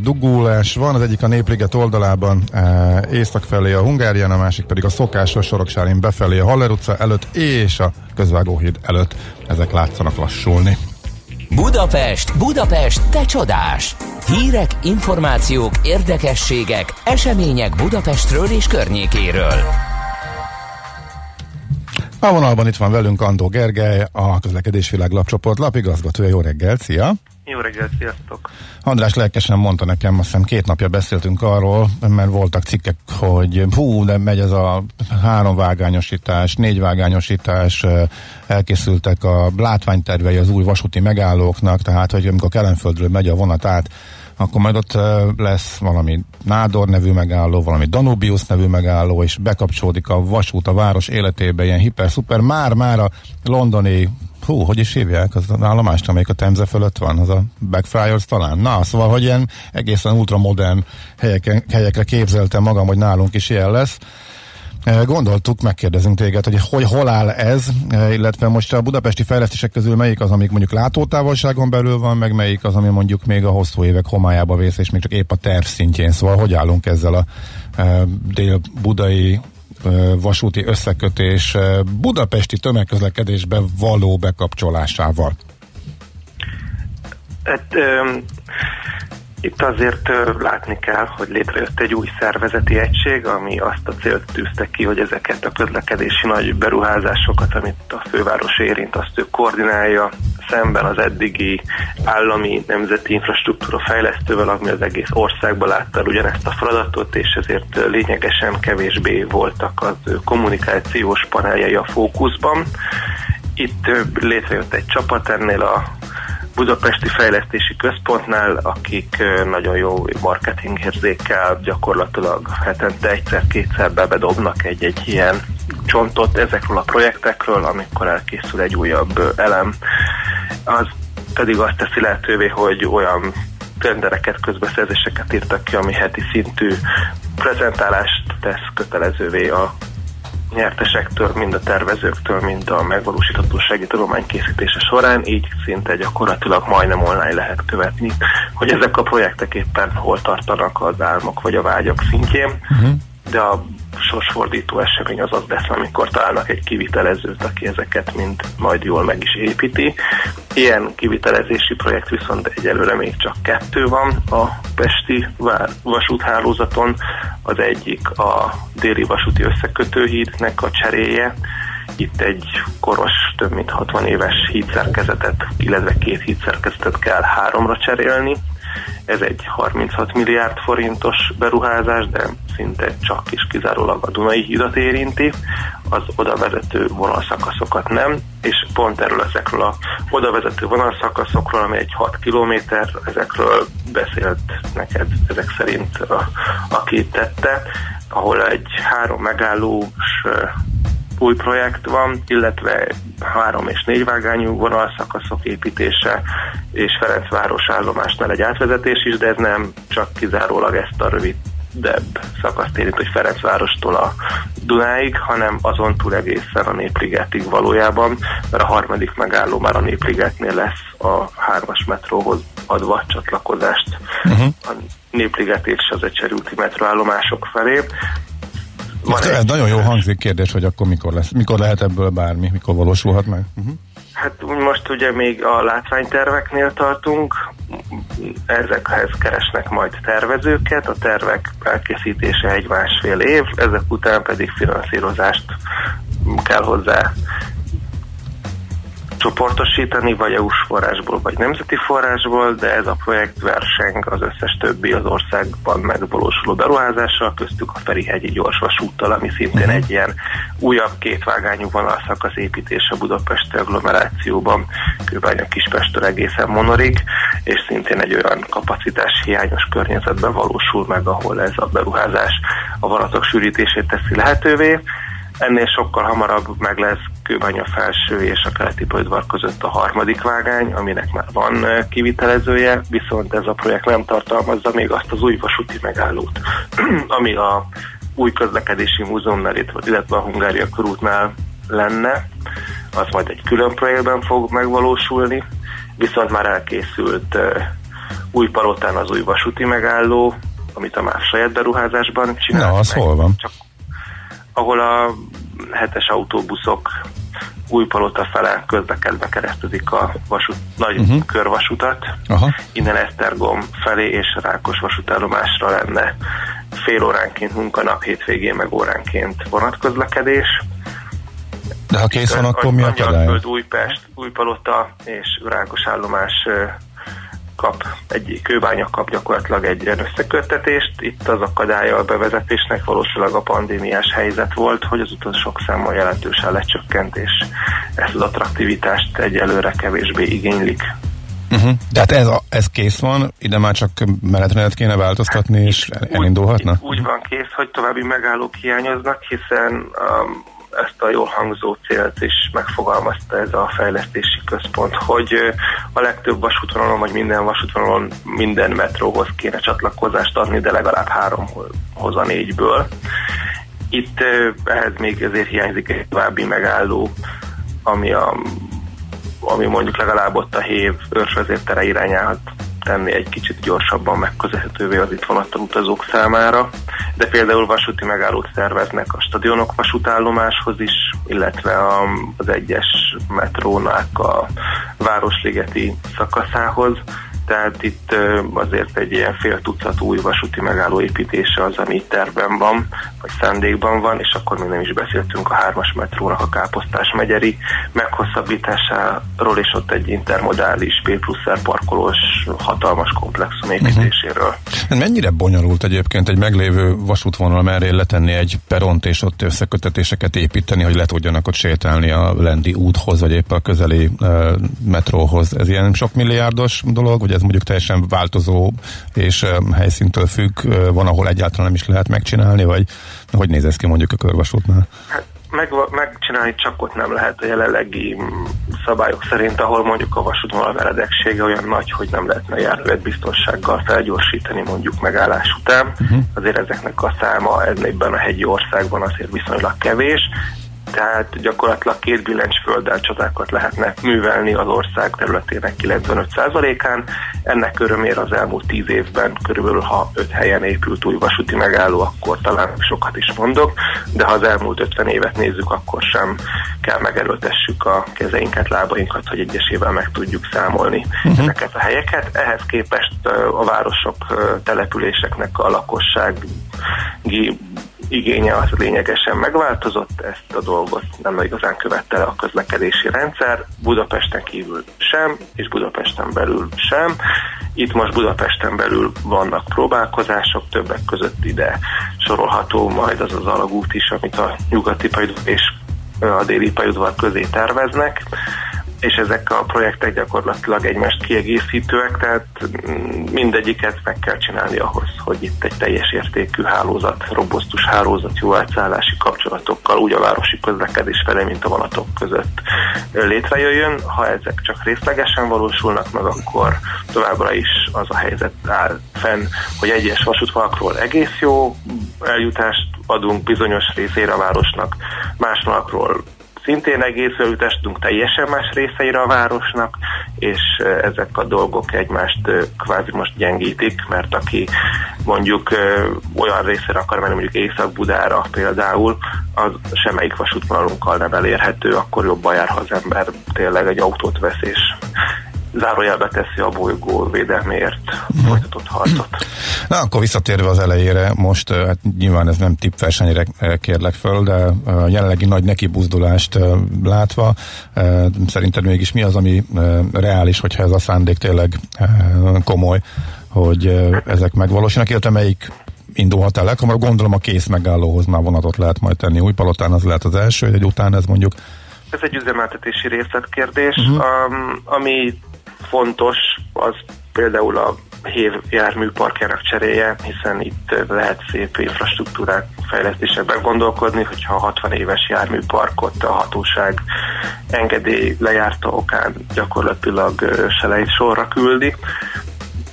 dugulás van. Az egyik a Népliget oldalában uh, észak felé a Hungárián, a másik pedig a szokásos Soroksárin befelé a Haller utca előtt és a Közvágóhíd előtt. Ezek látszanak lassulni. Budapest, Budapest, te csodás! Hírek, információk, érdekességek, események Budapestről és környékéről. A vonalban itt van velünk Andó Gergely, a Közlekedésvilág lapcsoport lapigazgatója. Jó reggelt, szia! Jó reggelt, sziasztok! András lelkesen mondta nekem, azt hiszem két napja beszéltünk arról, mert voltak cikkek, hogy hú, de megy ez a három vágányosítás, négy vágányosítás, elkészültek a látványtervei az új vasúti megállóknak, tehát hogy amikor Kelenföldről megy a vonat át, akkor majd ott lesz valami Nádor nevű megálló, valami Danubius nevű megálló, és bekapcsolódik a vasút a város életébe, ilyen hiper-szuper, már-már a londoni hú, hogy is hívják, az állomást, amelyik a Temze fölött van, az a Backfryers talán. Na, szóval, hogy ilyen egészen ultramodern helyeken, helyekre képzeltem magam, hogy nálunk is ilyen lesz. Gondoltuk, megkérdezünk téged, hogy, hogy hol áll ez, illetve most a budapesti fejlesztések közül melyik az, amik mondjuk látótávolságon belül van, meg melyik az, ami mondjuk még a hosszú évek homályába vész, és még csak épp a terv szintjén. Szóval hogy állunk ezzel a dél-budai vasúti összekötés budapesti tömegközlekedésbe való bekapcsolásával? Hát, itt azért látni kell, hogy létrejött egy új szervezeti egység, ami azt a célt tűzte ki, hogy ezeket a közlekedési nagy beruházásokat, amit a főváros érint, azt ő koordinálja szemben az eddigi állami nemzeti infrastruktúra fejlesztővel, ami az egész országban látta ugyanezt a feladatot, és ezért lényegesen kevésbé voltak az kommunikációs paneljei a fókuszban. Itt létrejött egy csapat ennél a Budapesti Fejlesztési Központnál, akik nagyon jó marketingérzékkel gyakorlatilag hetente egyszer-kétszer bebedobnak egy-egy ilyen csontot ezekről a projektekről, amikor elkészül egy újabb elem. Az pedig azt teszi lehetővé, hogy olyan tendereket, közbeszerzéseket írtak ki, ami heti szintű prezentálást tesz kötelezővé a nyertesektől, mind a tervezőktől, mind a megvalósíthatósági tudomány készítése során, így szinte gyakorlatilag majdnem online lehet követni, hogy ezek a projektek éppen hol tartanak az álmok vagy a vágyak szintjén. Uh-huh. De a sorsfordító esemény az az lesz, amikor találnak egy kivitelezőt, aki ezeket mind majd jól meg is építi. Ilyen kivitelezési projekt viszont egyelőre még csak kettő van a Pesti vasúthálózaton. Az egyik a déli vasúti összekötőhídnek a cseréje, itt egy koros, több mint 60 éves hídszerkezetet, illetve két hídszerkezetet kell háromra cserélni. Ez egy 36 milliárd forintos beruházás, de szinte csak is kizárólag a Dunai hídat érinti, az oda vezető vonalszakaszokat nem, és pont erről ezekről a oda vezető vonalszakaszokról, ami egy 6 kilométer, ezekről beszélt neked ezek szerint, a, aki tette, ahol egy három megállós új projekt van, illetve három és négy vágányú vonalszakaszok építése, és Ferencváros állomásnál egy átvezetés is, de ez nem csak kizárólag ezt a rövid debb szakaszt érint, hogy Ferencvárostól a Dunáig, hanem azon túl egészen a Népligetig valójában, mert a harmadik megálló már a Népligetnél lesz a hármas metróhoz adva csatlakozást uh-huh. a Népliget és az Ecserúti metróállomások felé. Van ez egy, nagyon jó hangzik kérdés, hogy akkor mikor lesz, mikor lehet ebből bármi, mikor valósulhat meg? Uh-huh. Hát most ugye még a látványterveknél tartunk, ezekhez keresnek majd tervezőket, a tervek elkészítése egy másfél év, ezek után pedig finanszírozást kell hozzá csoportosítani, vagy EU-s forrásból, vagy nemzeti forrásból, de ez a projekt verseng az összes többi az országban megvalósuló beruházással, köztük a Ferihegyi gyorsvasúttal, ami szintén uh-huh. egy ilyen újabb kétvágányú vonalszakasz építése Budapesti agglomerációban, kőbánya Kispestől egészen Monorig, és szintén egy olyan kapacitás hiányos környezetben valósul meg, ahol ez a beruházás a vonatok sűrítését teszi lehetővé. Ennél sokkal hamarabb meg lesz Kőbánya felső és a keleti pöldvar között a harmadik vágány, aminek már van kivitelezője, viszont ez a projekt nem tartalmazza még azt az új vasúti megállót, <clears throat> ami a új közlekedési múzeumnál, illetve a Hungária körútnál lenne, az majd egy külön projektben fog megvalósulni, viszont már elkészült uh, új palotán az új vasúti megálló, amit a más saját beruházásban csinál. Na, az hol van? Csak ahol a hetes autóbuszok Újpalota fele közlekedve keresztüzik a vasút, nagy uh-huh. körvasutat. Aha. Innen Esztergom felé és Rákos vasútállomásra lenne fél óránként munkanap, hétvégén meg óránként vonatközlekedés. De ha kész van, akkor mi akadály? Újpest, Újpalota és Rákos állomás kap, egy kőbánya kap gyakorlatilag egy ilyen összeköttetést. Itt az akadálya a bevezetésnek valószínűleg a pandémiás helyzet volt, hogy az utasok száma jelentősen lecsökkent, és ezt az attraktivitást egyelőre kevésbé igénylik. Uh-huh. De hát ez, ez kész van, ide már csak menetrendet kéne változtatni, hát és elindulhatna? Úgy, úgy van kész, hogy további megállók hiányoznak, hiszen um, ezt a jól hangzó célt is megfogalmazta ez a fejlesztési központ, hogy a legtöbb vasútvonalon, vagy minden vasútvonalon minden metróhoz kéne csatlakozást adni, de legalább háromhoz a négyből. Itt ehhez még ezért hiányzik egy további megálló, ami, a, ami mondjuk legalább ott a hév őrsvezértere irányáhat tenni egy kicsit gyorsabban megközelhetővé az itt vonattal utazók számára, de például vasúti megállót szerveznek a stadionok vasútállomáshoz is, illetve az egyes metrónák a Városligeti szakaszához, tehát itt azért egy ilyen fél tucat új vasúti megálló építése az, ami tervben van, vagy szándékban van, és akkor még nem is beszéltünk a hármas metrónak a Káposztás megyeri meghosszabbításáról, és ott egy intermodális P plusz parkolós hatalmas komplexum építéséről. Uh-huh. Mennyire bonyolult egyébként egy meglévő vasútvonal meré letenni egy peront, és ott összekötetéseket építeni, hogy le tudjanak ott sétálni a Lendi úthoz, vagy éppen a közeli uh, metróhoz. Ez ilyen sok milliárdos dolog, vagy ez mondjuk teljesen változó és helyszíntől függ, van, ahol egyáltalán nem is lehet megcsinálni, vagy hogy néz ez ki mondjuk a körvasútnál? Hát meg, megcsinálni csak ott nem lehet a jelenlegi szabályok szerint, ahol mondjuk a vasútvonal meredeksége olyan nagy, hogy nem lehetne járművet biztonsággal felgyorsítani mondjuk megállás után. Uh-huh. Azért ezeknek a száma ebben a hegyi országban azért viszonylag kevés, tehát gyakorlatilag két billencsfölddel csodákat lehetne művelni az ország területének 95%-án. Ennek örömére az elmúlt 10 évben körülbelül, ha 5 helyen épült új vasúti megálló, akkor talán sokat is mondok, de ha az elmúlt 50 évet nézzük, akkor sem kell megerőltessük a kezeinket, lábainkat, hogy egyesével meg tudjuk számolni uh-huh. ezeket a helyeket. Ehhez képest a városok, településeknek a lakossági igénye az lényegesen megváltozott, ezt a dolgot nem igazán követte le a közlekedési rendszer, Budapesten kívül sem, és Budapesten belül sem. Itt most Budapesten belül vannak próbálkozások, többek között ide sorolható majd az az alagút is, amit a nyugati és a déli pályaudvar közé terveznek és ezek a projektek gyakorlatilag egymást kiegészítőek, tehát mindegyiket meg kell csinálni ahhoz, hogy itt egy teljes értékű hálózat, robosztus hálózat, jó átszállási kapcsolatokkal úgy a városi közlekedés fele, mint a vonatok között létrejöjjön. Ha ezek csak részlegesen valósulnak meg, akkor továbbra is az a helyzet áll fenn, hogy egyes vasútvonalakról egész jó eljutást adunk bizonyos részére a városnak, más szintén egész ültestünk teljesen más részeire a városnak, és ezek a dolgok egymást kvázi most gyengítik, mert aki mondjuk olyan részre akar menni, mondjuk Észak-Budára például, az semmelyik vasútvonalunkkal nem elérhető, akkor jobban jár, ha az ember tényleg egy autót vesz és zárójelbe teszi a bolygó védelméért folytatott harcot. Na, akkor visszatérve az elejére, most hát nyilván ez nem tippversenyre kérlek föl, de a jelenlegi nagy nekibuzdulást látva, szerinted mégis mi az, ami reális, hogyha ez a szándék tényleg komoly, hogy ezek megvalósulnak, illetve melyik indulhat el leghamarabb, gondolom a kész megállóhoz már vonatot lehet majd tenni. Új palotán az lehet az első, egy után ez mondjuk ez egy üzemeltetési részletkérdés, uh-huh. um, ami fontos, az például a hév járműparkjának cseréje, hiszen itt lehet szép infrastruktúrák fejlesztésekben gondolkodni, hogyha a 60 éves járműparkot a hatóság engedély lejárta okán gyakorlatilag selejt sorra küldi.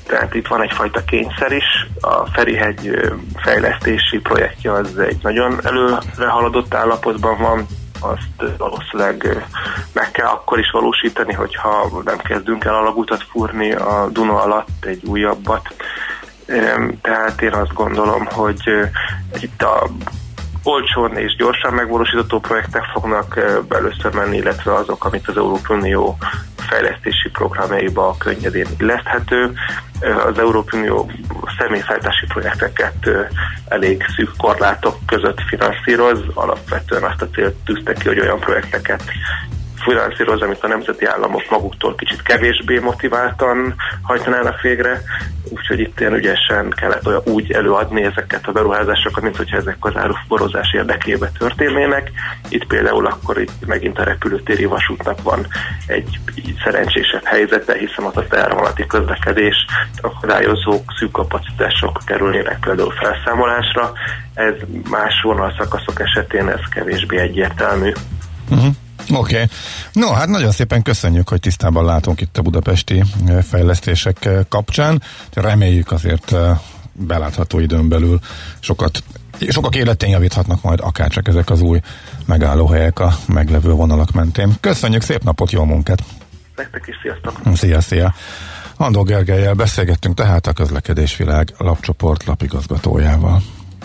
Tehát itt van egyfajta kényszer is. A Ferihegy fejlesztési projektje az egy nagyon előre haladott állapotban van, azt valószínűleg meg kell akkor is valósítani, hogyha nem kezdünk el alagutat fúrni a Duna alatt egy újabbat. Tehát én azt gondolom, hogy itt a olcsón és gyorsan megvalósítható projektek fognak először menni, illetve azok, amit az Európai Unió fejlesztési programjaiba könnyedén illeszthető. Az Európai Unió személyszállítási projekteket elég szűk korlátok között finanszíroz, alapvetően azt a célt tűzte ki, hogy olyan projekteket finanszíroz, amit a nemzeti államok maguktól kicsit kevésbé motiváltan hajtanának végre, úgyhogy itt ilyen ügyesen kellett olyan úgy előadni ezeket a beruházásokat, mint hogyha ezek az áruforozás érdekébe történnének. Itt például akkor itt megint a repülőtéri vasútnak van egy szerencsésebb helyzete, hiszen az a tervalati közlekedés akadályozók, szűk kapacitások kerülnének például felszámolásra. Ez más vonalszakaszok esetén ez kevésbé egyértelmű. Uh-huh. Oké. Okay. No, hát nagyon szépen köszönjük, hogy tisztában látunk itt a budapesti eh, fejlesztések eh, kapcsán. Reméljük azért eh, belátható időn belül sokat sokak életén javíthatnak majd akár csak ezek az új megállóhelyek a meglevő vonalak mentén. Köszönjük, szép napot, jó munkát! Nektek is sziasztok! Szia, szia! Andó Gergelyel beszélgettünk tehát a közlekedésvilág lapcsoport lapigazgatójával.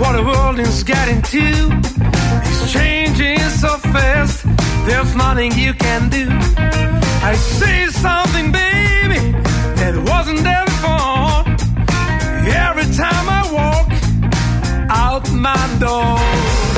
What the world is getting to. It's changing so fast, there's nothing you can do. I see something, baby, that wasn't there before. Every time I walk out my door.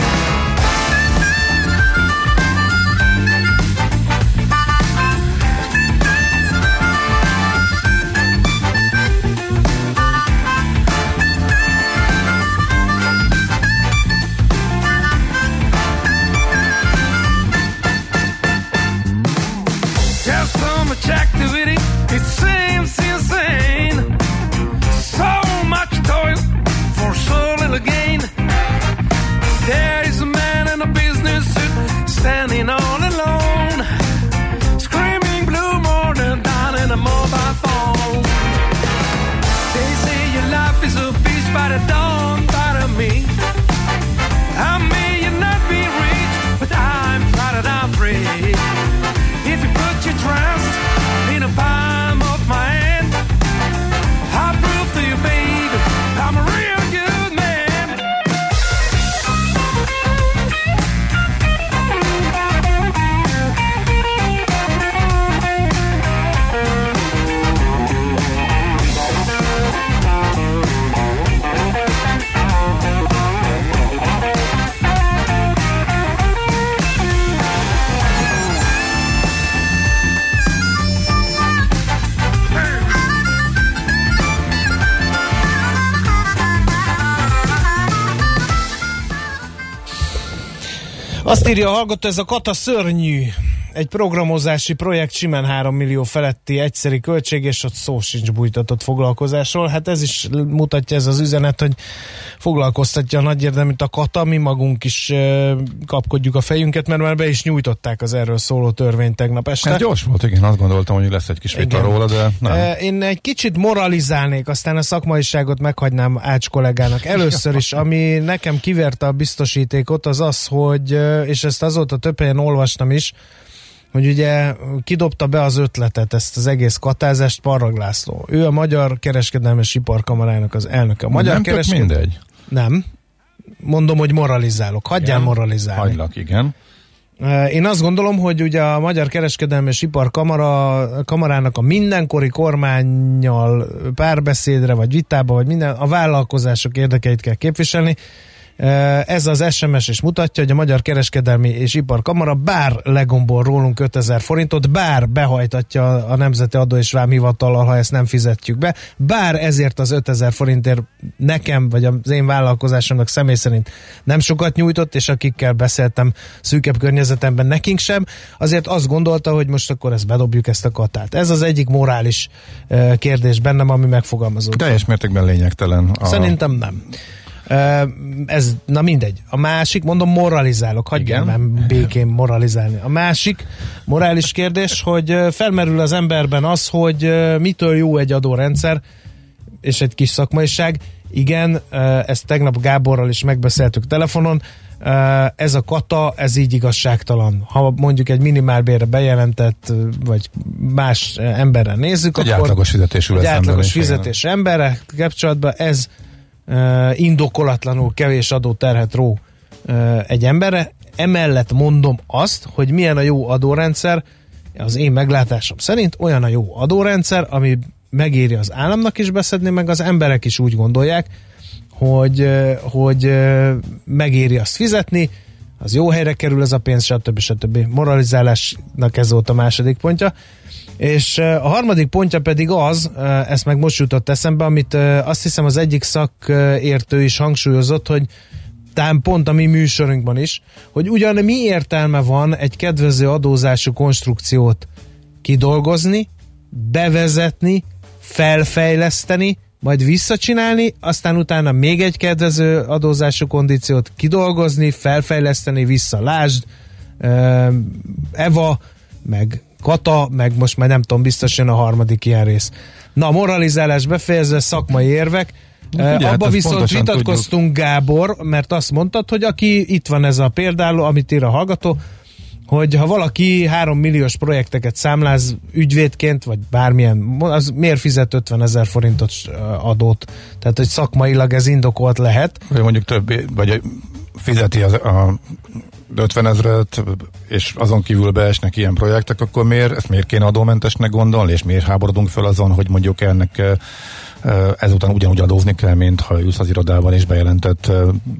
Azt írja a hallgató, ez a kata szörnyű. Egy programozási projekt simán 3 millió feletti egyszeri költség, és ott szó sincs bújtatott foglalkozásról. Hát ez is mutatja ez az üzenet, hogy foglalkoztatja a nagy érdeműt a kata, mi magunk is kapkodjuk a fejünket, mert már be is nyújtották az erről szóló törvényt tegnap este. Ez gyors volt, igen, azt gondoltam, hogy lesz egy kis vita róla, de nem. Én egy kicsit moralizálnék, aztán a szakmaiságot meghagynám Ács kollégának. Először is, ami nekem kiverte a biztosítékot, az az, hogy, és ezt azóta több helyen olvastam is, hogy ugye kidobta be az ötletet, ezt az egész katázást Parrag László. Ő a Magyar Kereskedelmi Iparkamarának az elnöke. A Magyar nem tök Keresked- mindegy. Nem. Mondom, hogy moralizálok. Hagyjál Igen. moralizálni. Hagylak, igen. Eh, Én azt gondolom, hogy ugye a Magyar Kereskedelmi és Ipar Kamara, Kamarának a mindenkori kormányjal párbeszédre, vagy vitába, vagy minden, a vállalkozások érdekeit kell képviselni. Eh, Ez az SMS is mutatja, hogy a Magyar Kereskedelmi és Ipar Kamara bár legombol rólunk 5000 forintot, bár behajtatja a Nemzeti Adó és Vámhivatallal, ha ezt nem fizetjük be, bár ezért az 5000 forintért nekem, vagy az én vállalkozásomnak személy szerint nem sokat nyújtott, és akikkel beszéltem szűkebb környezetemben nekünk sem, azért azt gondolta, hogy most akkor ezt bedobjuk ezt a katát. Ez az egyik morális eh, kérdés bennem, ami megfogalmazódott. Teljes mértékben lényegtelen. A... Szerintem nem. Ez, na mindegy. A másik, mondom, moralizálok, Igen. már békén moralizálni. A másik morális kérdés, hogy felmerül az emberben az, hogy mitől jó egy adórendszer, és egy kis szakmaiság. Igen, ezt tegnap Gáborral is megbeszéltük telefonon, ez a kata, ez így igazságtalan. Ha mondjuk egy minimálbérre bejelentett, vagy más emberre nézzük, Egy akkor átlagos fizetésű egy átlagos ember, igen. fizetés emberre kapcsolatban ez indokolatlanul kevés adóterhet ró uh, egy emberre. Emellett mondom azt, hogy milyen a jó adórendszer, az én meglátásom szerint olyan a jó adórendszer, ami megéri az államnak is beszedni, meg az emberek is úgy gondolják, hogy, hogy megéri azt fizetni, az jó helyre kerül ez a pénz, stb. stb. Moralizálásnak ez volt a második pontja. És a harmadik pontja pedig az, ezt meg most jutott eszembe, amit azt hiszem az egyik szakértő is hangsúlyozott, hogy talán pont a mi műsorunkban is, hogy ugyan mi értelme van egy kedvező adózású konstrukciót kidolgozni, bevezetni, felfejleszteni, majd visszacsinálni, aztán utána még egy kedvező adózású kondíciót kidolgozni, felfejleszteni, vissza. Lásd, uh, Eva, meg Kata, meg most már nem tudom, biztos jön a harmadik ilyen rész. Na, moralizálás befejezve, szakmai érvek. Ugye, hát Abba ezt viszont vitatkoztunk, Gábor, mert azt mondtad, hogy aki itt van ez a például, amit ír a hallgató, hogy ha valaki 3 milliós projekteket számláz ügyvédként, vagy bármilyen, az miért fizet 50 ezer forintot adót? Tehát, hogy szakmailag ez indokolt lehet. Vagy mondjuk több, vagy fizeti az, a 50 ezeret, és azon kívül beesnek ilyen projektek, akkor miért, ezt miért kéne adómentesnek gondolni, és miért háborodunk fel azon, hogy mondjuk ennek ezután ugyanúgy adózni kell, mint ha ülsz az irodában és bejelentett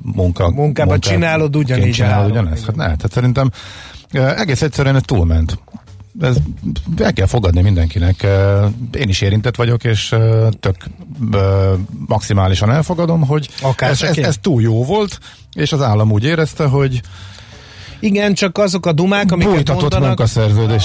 munka. Munkában csinálod ugyanígy Csinálod ugyanezt? Hát ne, tehát szerintem egész egyszerűen ez túlment. Ez el kell fogadni mindenkinek. Én is érintett vagyok, és tök maximálisan elfogadom, hogy Akár ez, ez, ez túl jó volt, és az állam úgy érezte, hogy Igen, csak azok a dumák, amiket Bújtatott mondanak,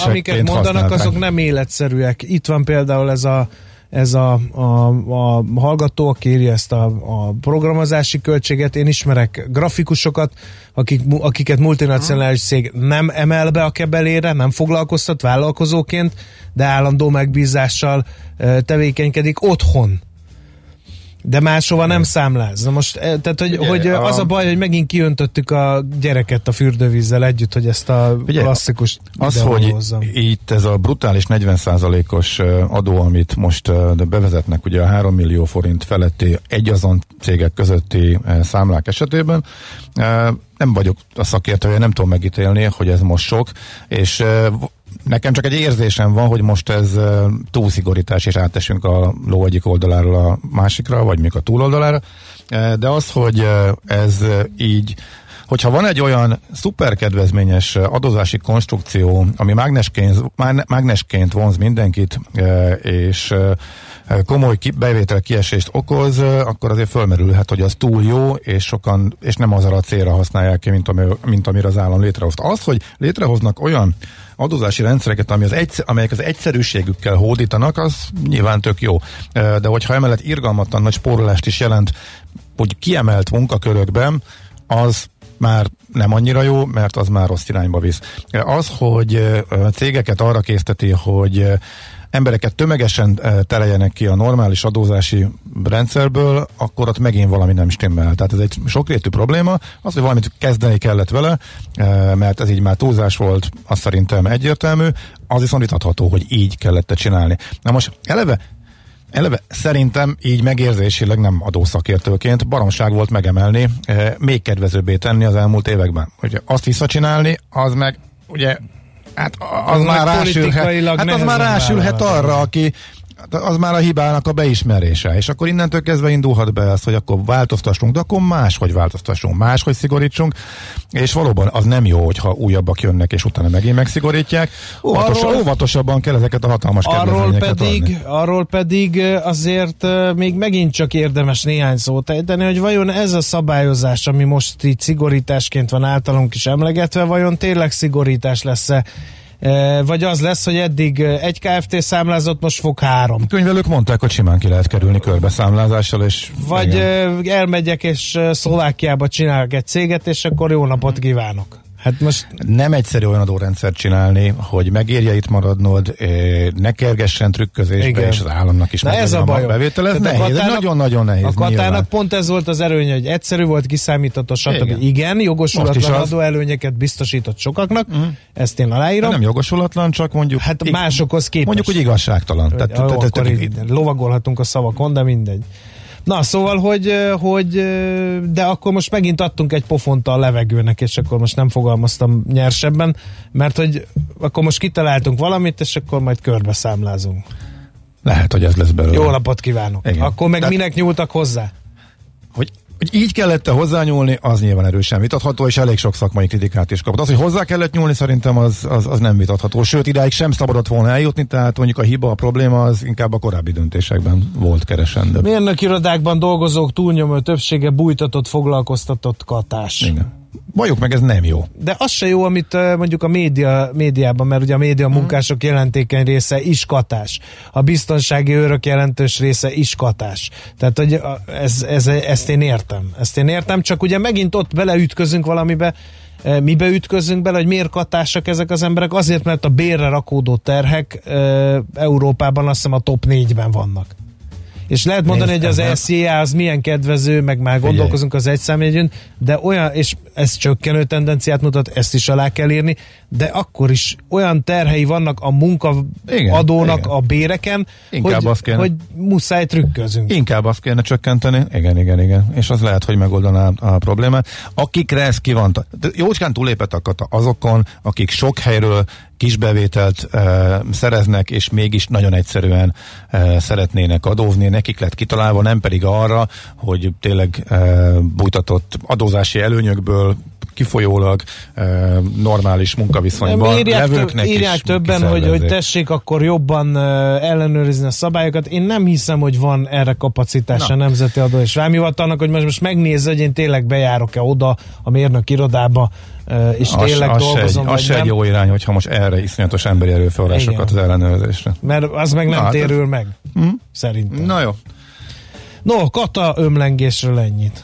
amiket mondanak, azok nem életszerűek. Itt van például ez a ez a, a, a hallgató, aki írja ezt a, a programozási költséget. Én ismerek grafikusokat, akik, akiket multinacionális cég nem emel be a kebelére, nem foglalkoztat vállalkozóként, de állandó megbízással tevékenykedik otthon. De máshova nem számláz. Na most, eh, tehát, hogy, Ugye, hogy a- az a baj, hogy megint kiöntöttük a gyereket a fürdővízzel együtt, hogy ezt a Ugye, klasszikus Az, hogy itt ez a brutális 40%-os ö, adó, amit most bevezetnek ugye a 3 millió forint feletti egyazon cégek közötti számlák esetében, nem vagyok a szakértője, nem tudom megítélni, hogy ez most sok, és nekem csak egy érzésem van, hogy most ez túlszigorítás, és átesünk a ló egyik oldaláról a másikra, vagy még a túloldalára, de az, hogy ez így hogyha van egy olyan szuper kedvezményes eh, adózási konstrukció, ami mágnesként, mág- mágnesként vonz mindenkit, és komoly ki- bevétel kiesést okoz, akkor azért fölmerülhet, hogy az túl jó, és sokan, és nem azra a célra használják ki, mint, ami, mint amire az állam létrehozta. Az, hogy létrehoznak olyan adózási rendszereket, ami az egyszer, amelyek az egyszerűségükkel hódítanak, az nyilván tök jó. De hogyha emellett irgalmatlan nagy spórolást is jelent, hogy kiemelt munkakörökben, az már nem annyira jó, mert az már rossz irányba visz. Az, hogy cégeket arra készteti, hogy embereket tömegesen ö, tereljenek ki a normális adózási rendszerből, akkor ott megint valami nem stimmel. Tehát ez egy sokrétű probléma. Az, hogy valamit kezdeni kellett vele, ö, mert ez így már túlzás volt, az szerintem egyértelmű, az viszont vitatható, hogy így kellett csinálni. Na most eleve Eleve szerintem így megérzésileg nem adószakértőként baromság volt megemelni, eh, még kedvezőbbé tenni az elmúlt években. Ugye azt visszacsinálni, az meg ugye hát az, Az már rásülhet, hát az már rásülhet arra, aki az már a hibának a beismerése, és akkor innentől kezdve indulhat be az, hogy akkor változtassunk, de akkor máshogy változtassunk, máshogy szigorítsunk, és valóban az nem jó, hogyha újabbak jönnek, és utána megint megszigorítják. Óvatos, Arról- óvatosabban kell ezeket a hatalmas Arról pedig, adni. arról pedig azért még megint csak érdemes néhány szót ejteni, hogy vajon ez a szabályozás, ami most így szigorításként van általunk is emlegetve, vajon tényleg szigorítás lesz-e? E, Vagy az lesz, hogy eddig ö, egy KFT számlázott, most fog három. Könyvelők mondták, hogy simán ki lehet kerülni körbeszámlázással, és Vagy igen. ö, elmegyek és Szlovákiába csinálok egy céget, és akkor jó napot kívánok. Hát most nem egyszerű olyan adórendszert csinálni, hogy megérje itt maradnod, eh, ne kergessen trükközésbe, Igen. és az államnak is Na ez a bajom. bevétel. Ez Tehát nehéz, nagyon-nagyon nehéz. A Katának pont ez volt az erőnye, hogy egyszerű volt, kiszámítható, stb. Igen, Igen. Jogosulatlan adóelőnyeket biztosított sokaknak, uh-huh. ezt én aláírom. nem jogosulatlan, csak mondjuk... Hát ig- másokhoz képest. Mondjuk, hogy igazságtalan. Tehát, jó, tehát, tehát, lovagolhatunk a szavakon, de mindegy. Na, szóval, hogy, hogy de akkor most megint adtunk egy pofont a levegőnek, és akkor most nem fogalmaztam nyersebben, mert hogy akkor most kitaláltunk valamit, és akkor majd körbe számlázunk. lehet, hogy ez lesz belőle. Jó napot kívánok! Igen. Akkor meg Tehát- minek nyúltak hozzá? Hogy Hogy így kellett hozzányúlni, az nyilván erősen vitatható, és elég sok szakmai kritikát is kapott. Az, hogy hozzá kellett nyúlni, szerintem az, az, az nem vitatható. Sőt, idáig sem szabadott volna eljutni, tehát mondjuk a hiba, a probléma az inkább a korábbi döntésekben volt keresendő. Mérnök irodákban dolgozók túlnyomó többsége bújtatott, foglalkoztatott katás. Igen. Valljuk meg, ez nem jó. De az se jó, amit mondjuk a média, médiában, mert ugye a média munkások jelentékeny része is katás. A biztonsági őrök jelentős része is katás. Tehát, hogy ez, ez, ezt én értem. Ezt én értem, csak ugye megint ott beleütközünk valamibe, mibe ütközünk bele, hogy miért katásak ezek az emberek? Azért, mert a bérre rakódó terhek Európában azt hiszem a top 4-ben vannak. És lehet mondani, Nézd, hogy az SZIA az milyen kedvező, meg már gondolkozunk az egyszámjegyűn, de olyan, és ez csökkenő tendenciát mutat, ezt is alá kell írni, de akkor is olyan terhei vannak a munkaadónak a béreken, Inkább hogy, kéne. hogy muszáj trükközünk. Inkább azt kéne csökkenteni, igen, igen, igen, és az lehet, hogy megoldaná a problémát. Akikre ez ki van, de jócskán túlépett azokon, akik sok helyről kisbevételt e, szereznek, és mégis nagyon egyszerűen e, szeretnének adózni, nekik lett kitalálva, nem pedig arra, hogy tényleg e, bújtatott adózási előnyökből kifolyólag e, normális munkaviszonyban Nem, írják, több, levőknek írják is többen, hogy, hogy tessék akkor jobban ellenőrizni a szabályokat. Én nem hiszem, hogy van erre kapacitása a Na. Nemzeti Adó és Vámhivatalnak, hogy most, most megnézze, hogy én tényleg bejárok-e oda a mérnök irodába, és Az, tényleg az se egy, dolgozom, az se egy jó irány, hogyha most erre iszonyatos emberi erőforrásokat Igen. az ellenőrzésre. Mert az meg nem Na, hát térül meg. Szerintem. Na jó. No, kata ömlengésről ennyit.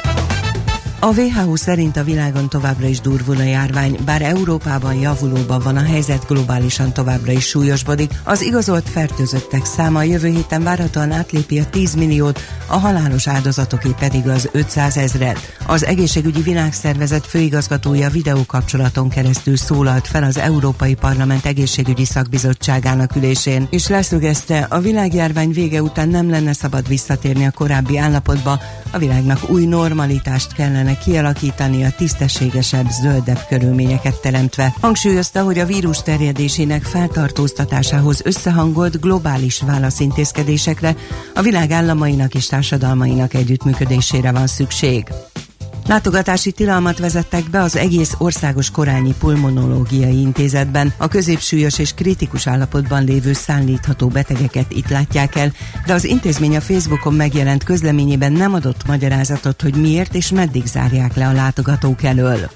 A WHO szerint a világon továbbra is durvul a járvány, bár Európában javulóban van a helyzet, globálisan továbbra is súlyosbodik. Az igazolt fertőzöttek száma jövő héten várhatóan átlépi a 10 milliót, a halálos áldozatoké pedig az 500 ezret. Az egészségügyi világszervezet főigazgatója videókapcsolaton keresztül szólalt fel az Európai Parlament egészségügyi szakbizottságának ülésén, és leszögezte, a világjárvány vége után nem lenne szabad visszatérni a korábbi állapotba, a világnak új normalitást kellene kialakítani a tisztességesebb, zöldebb körülményeket teremtve. Hangsúlyozta, hogy a vírus terjedésének feltartóztatásához összehangolt globális válaszintézkedésekre a világ államainak és társadalmainak együttműködésére van szükség. Látogatási tilalmat vezettek be az egész országos korányi pulmonológiai intézetben. A középsúlyos és kritikus állapotban lévő szállítható betegeket itt látják el, de az intézmény a Facebookon megjelent közleményében nem adott magyarázatot, hogy miért és meddig zárják le a látogatók elől.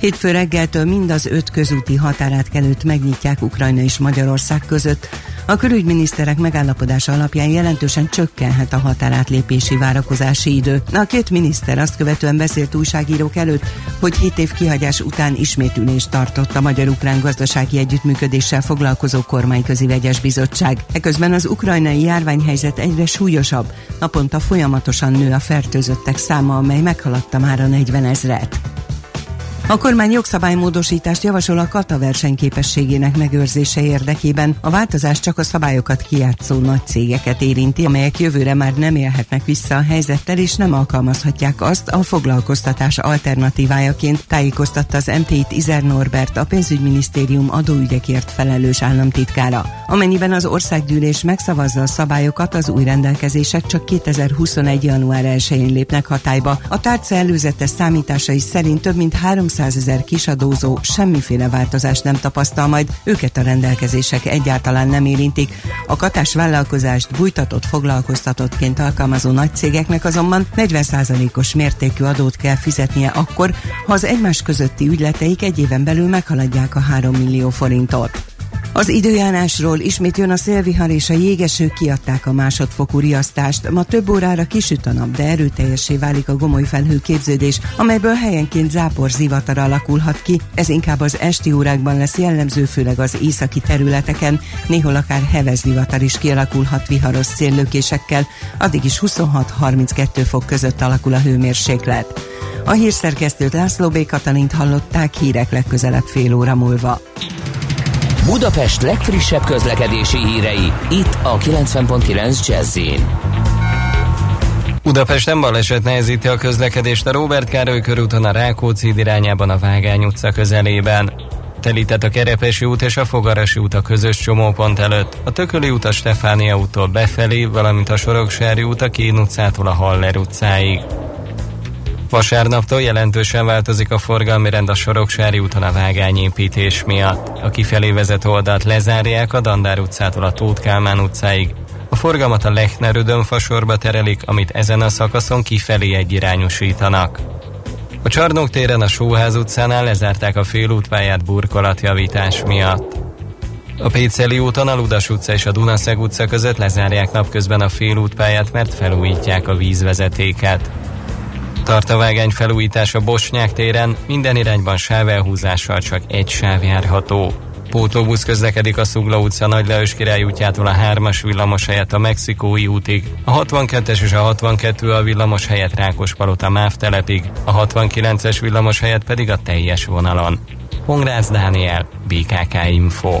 Hétfő reggeltől mind az öt közúti határátkelőt megnyitják Ukrajna és Magyarország között. A külügyminiszterek megállapodása alapján jelentősen csökkenhet a határátlépési várakozási idő. A két miniszter azt követően beszélt újságírók előtt, hogy 7 év kihagyás után ismét ülést tartott a Magyar-Ukrán gazdasági együttműködéssel foglalkozó kormányközi vegyes bizottság. Eközben az ukrajnai járványhelyzet egyre súlyosabb. Naponta folyamatosan nő a fertőzöttek száma, amely meghaladta már a 40 ezret. A kormány jogszabálymódosítást javasol a kata versenyképességének megőrzése érdekében. A változás csak a szabályokat kijátszó nagy cégeket érinti, amelyek jövőre már nem élhetnek vissza a helyzettel, és nem alkalmazhatják azt a foglalkoztatás alternatívájaként, tájékoztatta az MT-t Izer Norbert, a pénzügyminisztérium adóügyekért felelős államtitkára. Amennyiben az országgyűlés megszavazza a szabályokat, az új rendelkezések csak 2021. január 1-én lépnek hatályba. A tárca előzetes számításai szerint több mint 300 ezer kisadózó semmiféle változást nem tapasztal majd, őket a rendelkezések egyáltalán nem érintik. A katás vállalkozást bújtatott foglalkoztatottként alkalmazó nagy cégeknek azonban 40%-os mértékű adót kell fizetnie akkor, ha az egymás közötti ügyleteik egy éven belül meghaladják a 3 millió forintot. Az időjárásról ismét jön a szélvihar és a jégeső kiadták a másodfokú riasztást. Ma több órára kisüt a nap, de erőteljesé válik a gomoly felhő képződés, amelyből helyenként zápor zivatar alakulhat ki. Ez inkább az esti órákban lesz jellemző, főleg az északi területeken. Néhol akár heves zivatar is kialakulhat viharos széllökésekkel. Addig is 26-32 fok között alakul a hőmérséklet. A hírszerkesztőt László B. Katalint hallották hírek legközelebb fél óra múlva. Budapest legfrissebb közlekedési hírei, itt a 90.9 jazz Budapesten baleset nehezíti a közlekedést a Robert Károly körúton a Rákóczi irányában a Vágány utca közelében. Telített a Kerepesi út és a Fogarasi út a közös csomópont előtt, a Tököli út a Stefánia úttól befelé, valamint a Soroksári út a Kén utcától a Haller utcáig. Vasárnaptól jelentősen változik a forgalmi rend a Soroksári úton a vágányépítés miatt. A kifelé vezető oldalt lezárják a Dandár utcától a Tóth Kálmán utcáig. A forgalmat a Lechner fasorba terelik, amit ezen a szakaszon kifelé egyirányosítanak. A Csarnok téren a Sóház utcánál lezárták a félútpályát burkolatjavítás miatt. A Péceli úton a Ludas utca és a Dunaszeg utca között lezárják napközben a félútpályát, mert felújítják a vízvezetéket. Tart a vágány felújítása Bosnyák téren, minden irányban sávelhúzással csak egy sáv járható. Pótlóbusz közlekedik a Szugla utca Nagy Leős király útjától a 3-as villamos helyett a Mexikói útig, a 62-es és a 62 a villamos helyett Rákospalota MÁV telepig, a 69-es villamos helyett pedig a teljes vonalon. Hongrász Dániel, BKK Info.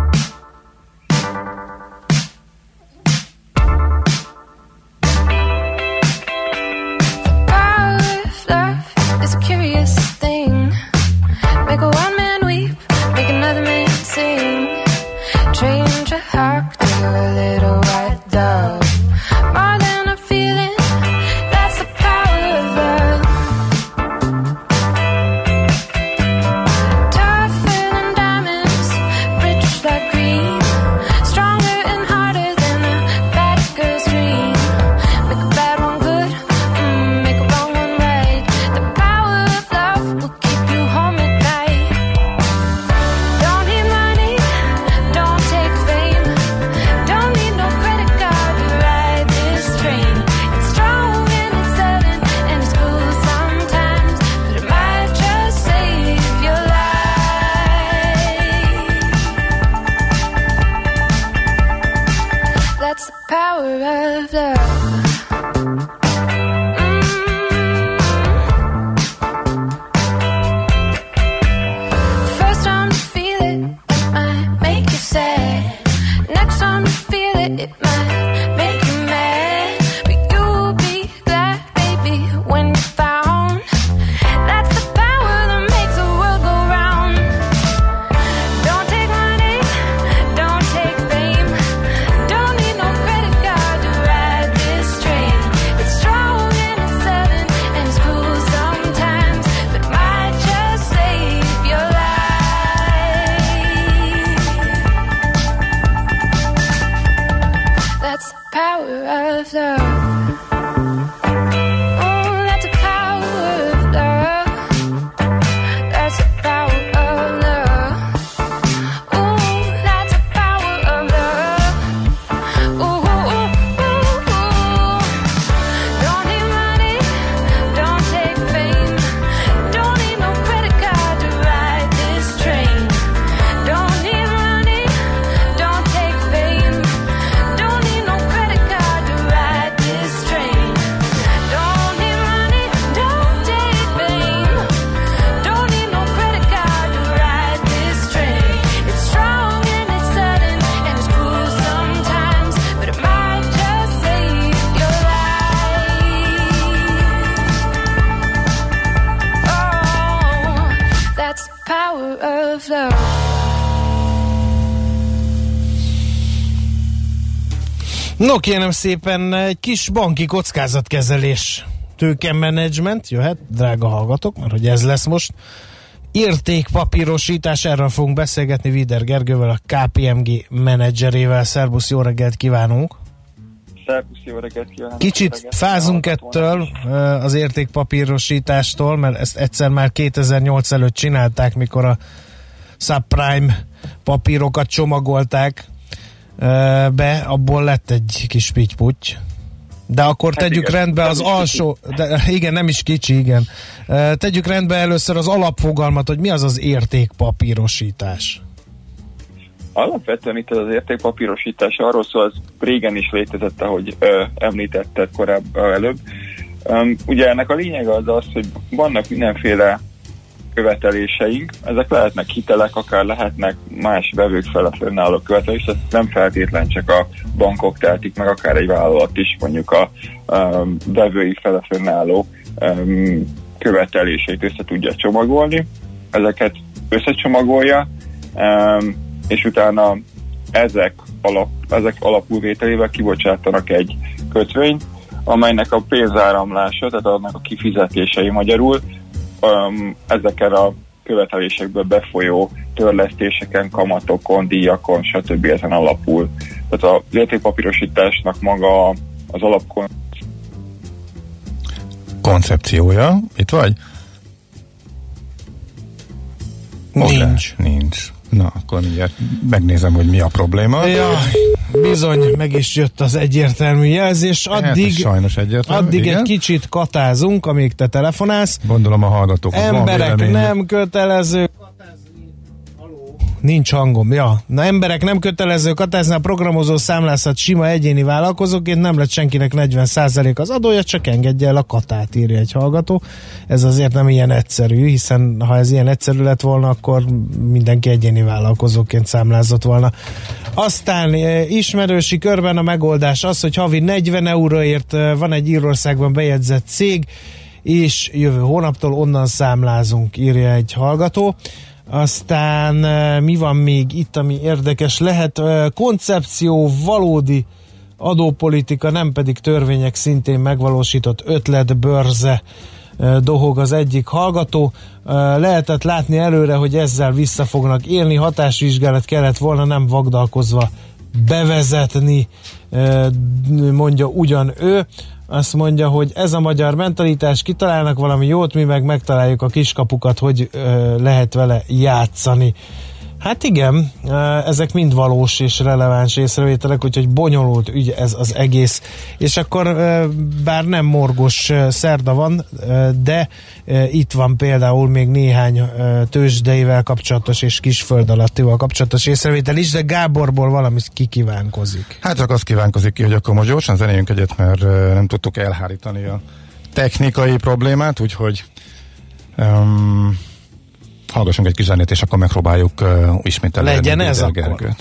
No kérem szépen, egy kis banki kockázatkezelés, tőkemenedzsment jöhet, drága hallgatók, mert hogy ez lesz most. Értékpapírosítás, erről fogunk beszélgetni Vider Gergővel, a KPMG menedzserével. Szerbusz, jó reggelt kívánunk! Szervusz, jó reggelt kívánok! Kicsit Reggelt fázunk ettől ö, az értékpapírosítástól, mert ezt egyszer már 2008 előtt csinálták, mikor a subprime papírokat csomagolták be, abból lett egy kis pitty de akkor Hát tegyük igen, rendbe az alsó, de, igen, nem is kicsi, igen. Tegyük rendbe először az alapfogalmat, hogy mi az az értékpapírosítás. Alapvetően itt az értékpapírosítás arról szól, az régen is létezett, ahogy ö, említetted korábban előbb. Um, ugye ennek a lényege az az, hogy vannak mindenféle követeléseink, ezek lehetnek hitelek, akár lehetnek más vevők fele fönnálló követelés, ez nem feltétlen csak a bankok tehetik meg, akár egy vállalat is mondjuk a um, vevői fele fönnálló um, követeléseit össze tudja csomagolni, ezeket összecsomagolja, um, és utána ezek, alap, ezek alapulvételével kibocsátanak egy kötvényt, amelynek a pénzáramlása, tehát annak a kifizetései magyarul um, ezeken a követelésekből befolyó törlesztéseken, kamatokon, díjakon, stb. ezen alapul. Tehát az értékpapírosításnak maga az alapkon Koncepciója. Itt vagy? Nincs. Nincs. Na, akkor mindjárt megnézem, hogy mi a probléma. Ja, bizony, meg is jött az egyértelmű jelzés. Hát, Addig, ez sajnos egyértelmű. addig igen. egy kicsit katázunk, amíg te telefonálsz. Gondolom a hallgatók. Emberek nem kötelező Nincs hangom, ja. Na emberek nem kötelező katázni, a programozó számlászat sima egyéni vállalkozóként nem lett senkinek 40% az adója, csak engedje el a katát, írja egy hallgató. Ez azért nem ilyen egyszerű, hiszen ha ez ilyen egyszerű lett volna, akkor mindenki egyéni vállalkozóként számlázott volna. Aztán e, ismerősi körben a megoldás az, hogy havi 40 euróért e, van egy Írországban bejegyzett cég, és jövő hónaptól onnan számlázunk, írja egy hallgató. Aztán mi van még itt, ami érdekes lehet? Koncepció, valódi adópolitika, nem pedig törvények szintén megvalósított ötlet, bőrze e, dohog az egyik hallgató. Lehetett látni előre, hogy ezzel vissza fognak élni, hatásvizsgálat kellett volna nem vagdalkozva bevezetni, mondja ugyan ő. Azt mondja, hogy ez a magyar mentalitás, kitalálnak valami jót, mi meg megtaláljuk a kiskapukat, hogy ö, lehet vele játszani. Hát igen, ezek mind valós és releváns észrevételek, úgyhogy bonyolult ügy ez az egész. És akkor bár nem morgos szerda van, de itt van például még néhány tőzsdeivel kapcsolatos és kisföld alattival kapcsolatos észrevétel is, de Gáborból valami kikívánkozik. Hát csak azt kívánkozik ki, hogy akkor most gyorsan zenéljünk egyet, mert nem tudtuk elhárítani a technikai problémát, úgyhogy um, hallgassunk egy kis zenét, és akkor megpróbáljuk uh, ismét elérni Legyen ez Déder akkor.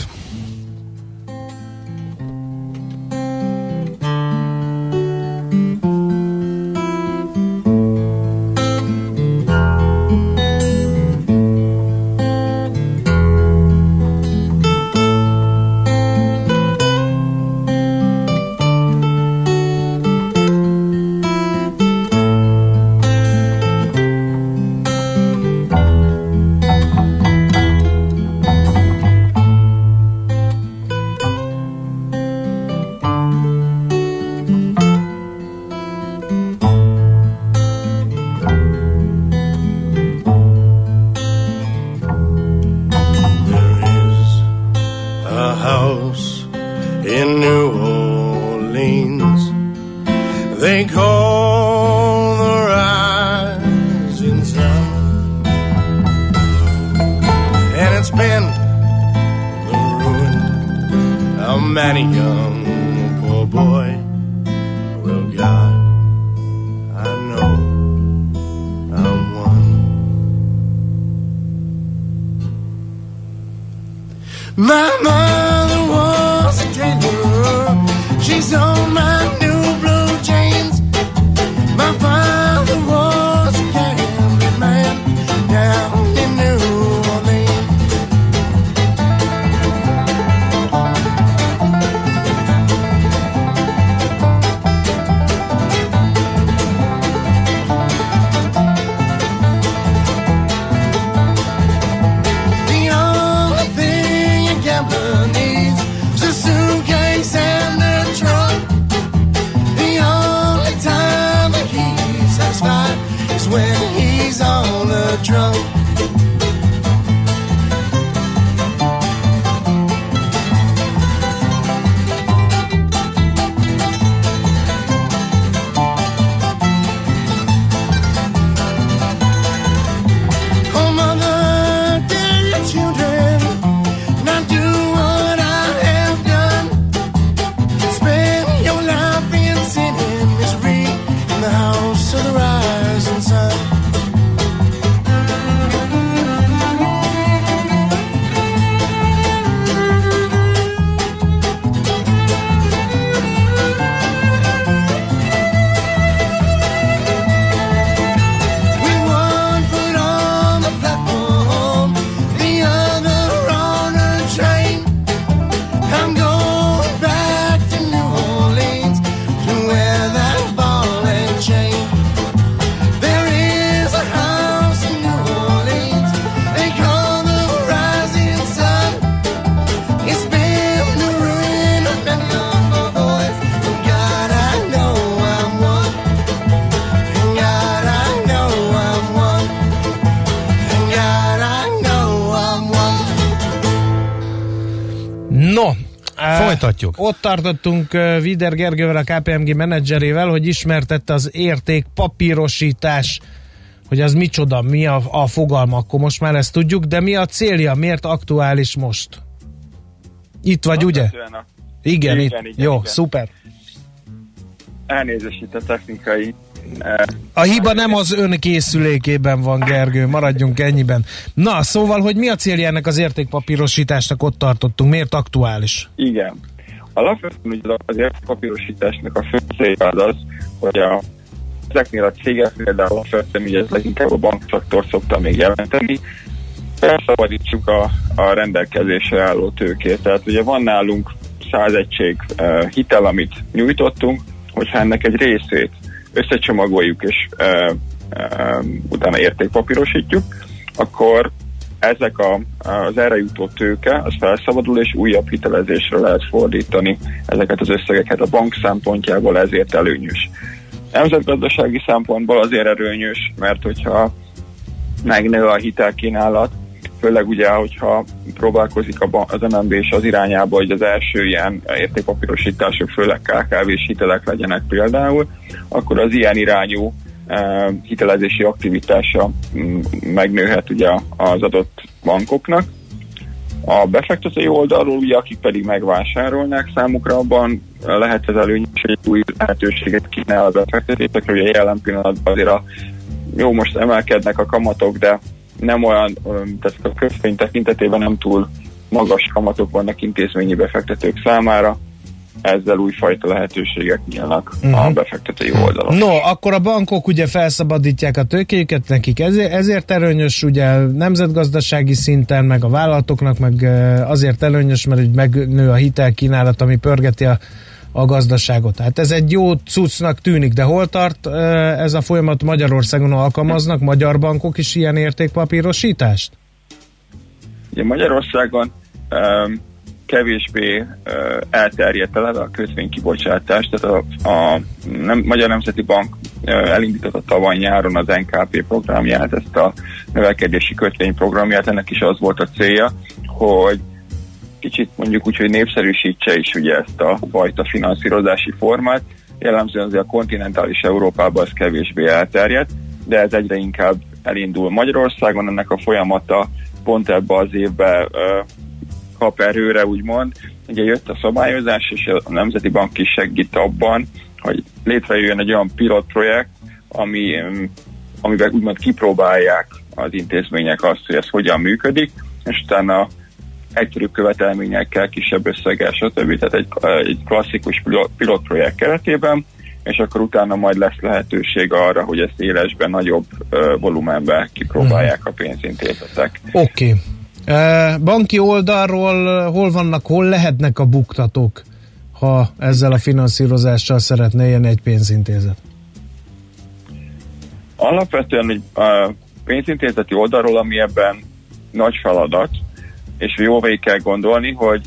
Folytatjuk. Ott tartottunk Vider Gergővel, a KPMG menedzserével, hogy ismertette az érték papírosítás, hogy az micsoda, mi a, a fogalma, akkor most már ezt tudjuk, de mi a célja, miért aktuális most? Itt vagy, ugye? A- Igen, Igen, itt. igen, Jó, igen. szuper. Elnézést itt a technikai A hiba nem az ön készülékében van, Gergő, maradjunk ennyiben. Na, szóval, hogy mi a célja ennek az értékpapírosításnak, ott tartottunk, miért aktuális? Igen. Alapvetően ugye az értékpapírosításnak a fő célja az hogy a, ezeknél a cégek például alapvetően ugye ez leginkább a bankszektor szokta még jelenteni, felszabadítsuk a, a rendelkezésre álló tőkét. Tehát ugye van nálunk 100 egység uh, hitel, amit nyújtottunk, hogyha ennek egy részét összecsomagoljuk és uh, uh, utána értékpapírosítjuk, akkor ezek a, az erre jutó tőke, az felszabadul, és újabb hitelezésre lehet fordítani ezeket az összegeket a bank szempontjából, ezért előnyös. Nemzetgazdasági szempontból azért erőnyös, mert hogyha megnő a hitelkínálat, főleg ugye, hogyha próbálkozik a az MNB is az irányába, hogy az első ilyen értékpapírosítások, főleg KKV-s hitelek legyenek például, akkor az ilyen irányú hitelezési aktivitása mm, megnőhet ugye az adott bankoknak. A befektetői oldalról, ugye, akik pedig megvásárolnák számukra, abban lehet ez előnyös, hogy új lehetőséget kínál a befektetésekre, ugye jelen pillanatban azért a jó, most emelkednek a kamatok, de nem olyan, tehát a kötvény tekintetében nem túl magas kamatok vannak intézményi befektetők számára, ezzel újfajta lehetőségek nyílnak uh-huh. a Mhm. befektetői oldalon. No, akkor a bankok ugye felszabadítják a tőkéjüket, nekik ezért, ezért előnyös ugye nemzetgazdasági szinten, meg a vállalatoknak, meg azért előnyös, mert úgy megnő a hitelkínálat, ami pörgeti a, a gazdaságot. Hát ez egy jó cuccnak tűnik, de hol tart ez a folyamat Magyarországon alkalmaznak magyar bankok is ilyen értékpapírosítást? Ugye Magyarországon um, kevésbé elterjedt eleve a kötvénykibocsátás, tehát a, a nem, Magyar Nemzeti Bank elindította tavaly nyáron az NKP programját, ezt a növekedési kötvényprogramját, ennek is az volt a célja, hogy kicsit mondjuk úgy, hogy népszerűsítse is ugye ezt a fajta finanszírozási formát. Jellemzően azért a kontinentális Európában ez kevésbé elterjedt, de ez egyre inkább elindul Magyarországon, ennek a folyamata pont ebbe az évbe kap erőre, úgymond. Ugye jött a szabályozás, és a Nemzeti Bank is segít abban, hogy létrejöjjön egy olyan pilot projekt, ami, ö, amiben úgymond kipróbálják az intézmények azt, hogy ez hogyan működik, és utána egyszerűbb követelményekkel, kisebb összeggel, stb. Tehát egy, egy klasszikus pilot- pilotprojekt keretében, és akkor utána majd lesz lehetőség arra, hogy ezt élesben, nagyobb volumenben kipróbálják a pénzintézetek. Oké. Okay. Banki oldalról hol vannak, hol lehetnek a buktatók, ha ezzel a finanszírozással szeretne élni egy pénzintézet? Alapvetően egy pénzintézeti oldalról, ami ebben nagy feladat, és jó végig kell gondolni, hogy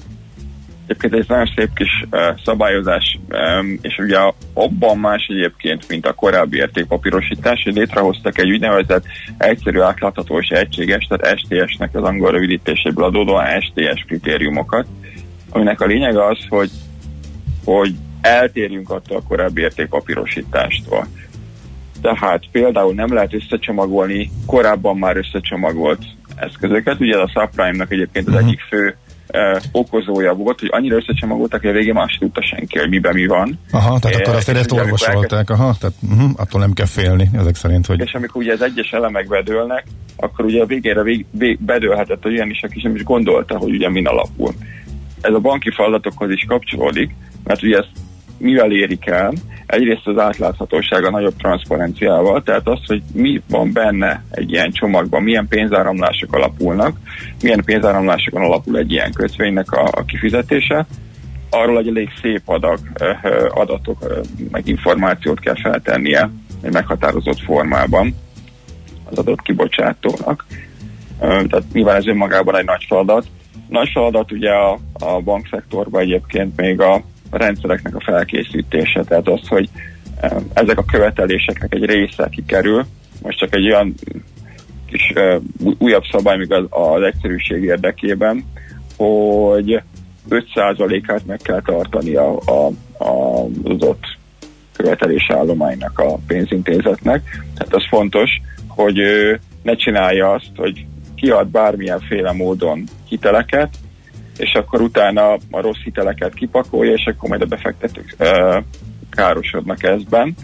Egyébként egy nagyon szép kis uh, szabályozás, um, és ugye abban más egyébként, mint a korábbi értékpapírosítás, hogy létrehoztak egy úgynevezett egyszerű, átlátható és egységes, tehát STS-nek az angol rövidítéséből adódóan STS kritériumokat, aminek a lényege az, hogy, hogy eltérjünk attól a korábbi értékpapírosítástól. Tehát például nem lehet összecsomagolni korábban már összecsomagolt eszközöket. Ugye a subprime-nak egyébként az egyik fő eh, okozója volt, hogy annyira összecsomagoltak, hogy a végén más tudta senki, hogy miben mi van. Aha, tehát akkor azt ezt orvosolták, aha, tehát uh-huh, attól nem kell félni, ezek szerint, hogy... és amikor ugye az egyes elemek bedőlnek, akkor ugye a végére vég, vég, bedőlhetett olyan is, aki sem is gondolta, hogy ugye min alapul. Ez a banki feladatokhoz is kapcsolódik, mert ugye ezt mivel érik el? Egyrészt az átláthatósága nagyobb transzparenciával, tehát az, hogy mi van benne egy ilyen csomagban, milyen pénzáramlások alapulnak, milyen pénzáramlásokon alapul egy ilyen kötvénynek a, a kifizetése, arról egy elég szép adag, adatok, meg információt kell feltennie egy meghatározott formában az adott kibocsátónak. Tehát nyilván ez önmagában egy nagy feladat. Nagy feladat ugye a, a bankszektorban egyébként még a rendszereknek a felkészítése, tehát az, hogy ezek a követeléseknek egy része kikerül. Most csak egy olyan kis újabb szabály még az, az egyszerűség érdekében, hogy 5%-át meg kell tartani a, a, a, az adott követelésállománynak a pénzintézetnek. Tehát az fontos, hogy ne csinálja azt, hogy kiad bármilyenféle módon hiteleket, és akkor utána a rossz hiteleket kipakolja, és akkor majd a befektetők ö, károsodnak ezben,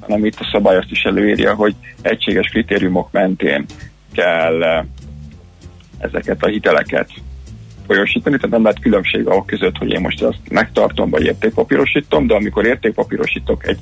hanem itt a szabály azt is előírja, hogy egységes kritériumok mentén kell ezeket a hiteleket folyosítani, tehát nem lehet különbség ahol között, hogy én most azt megtartom, vagy értékpapírosítom, de amikor értékpapírosítok egy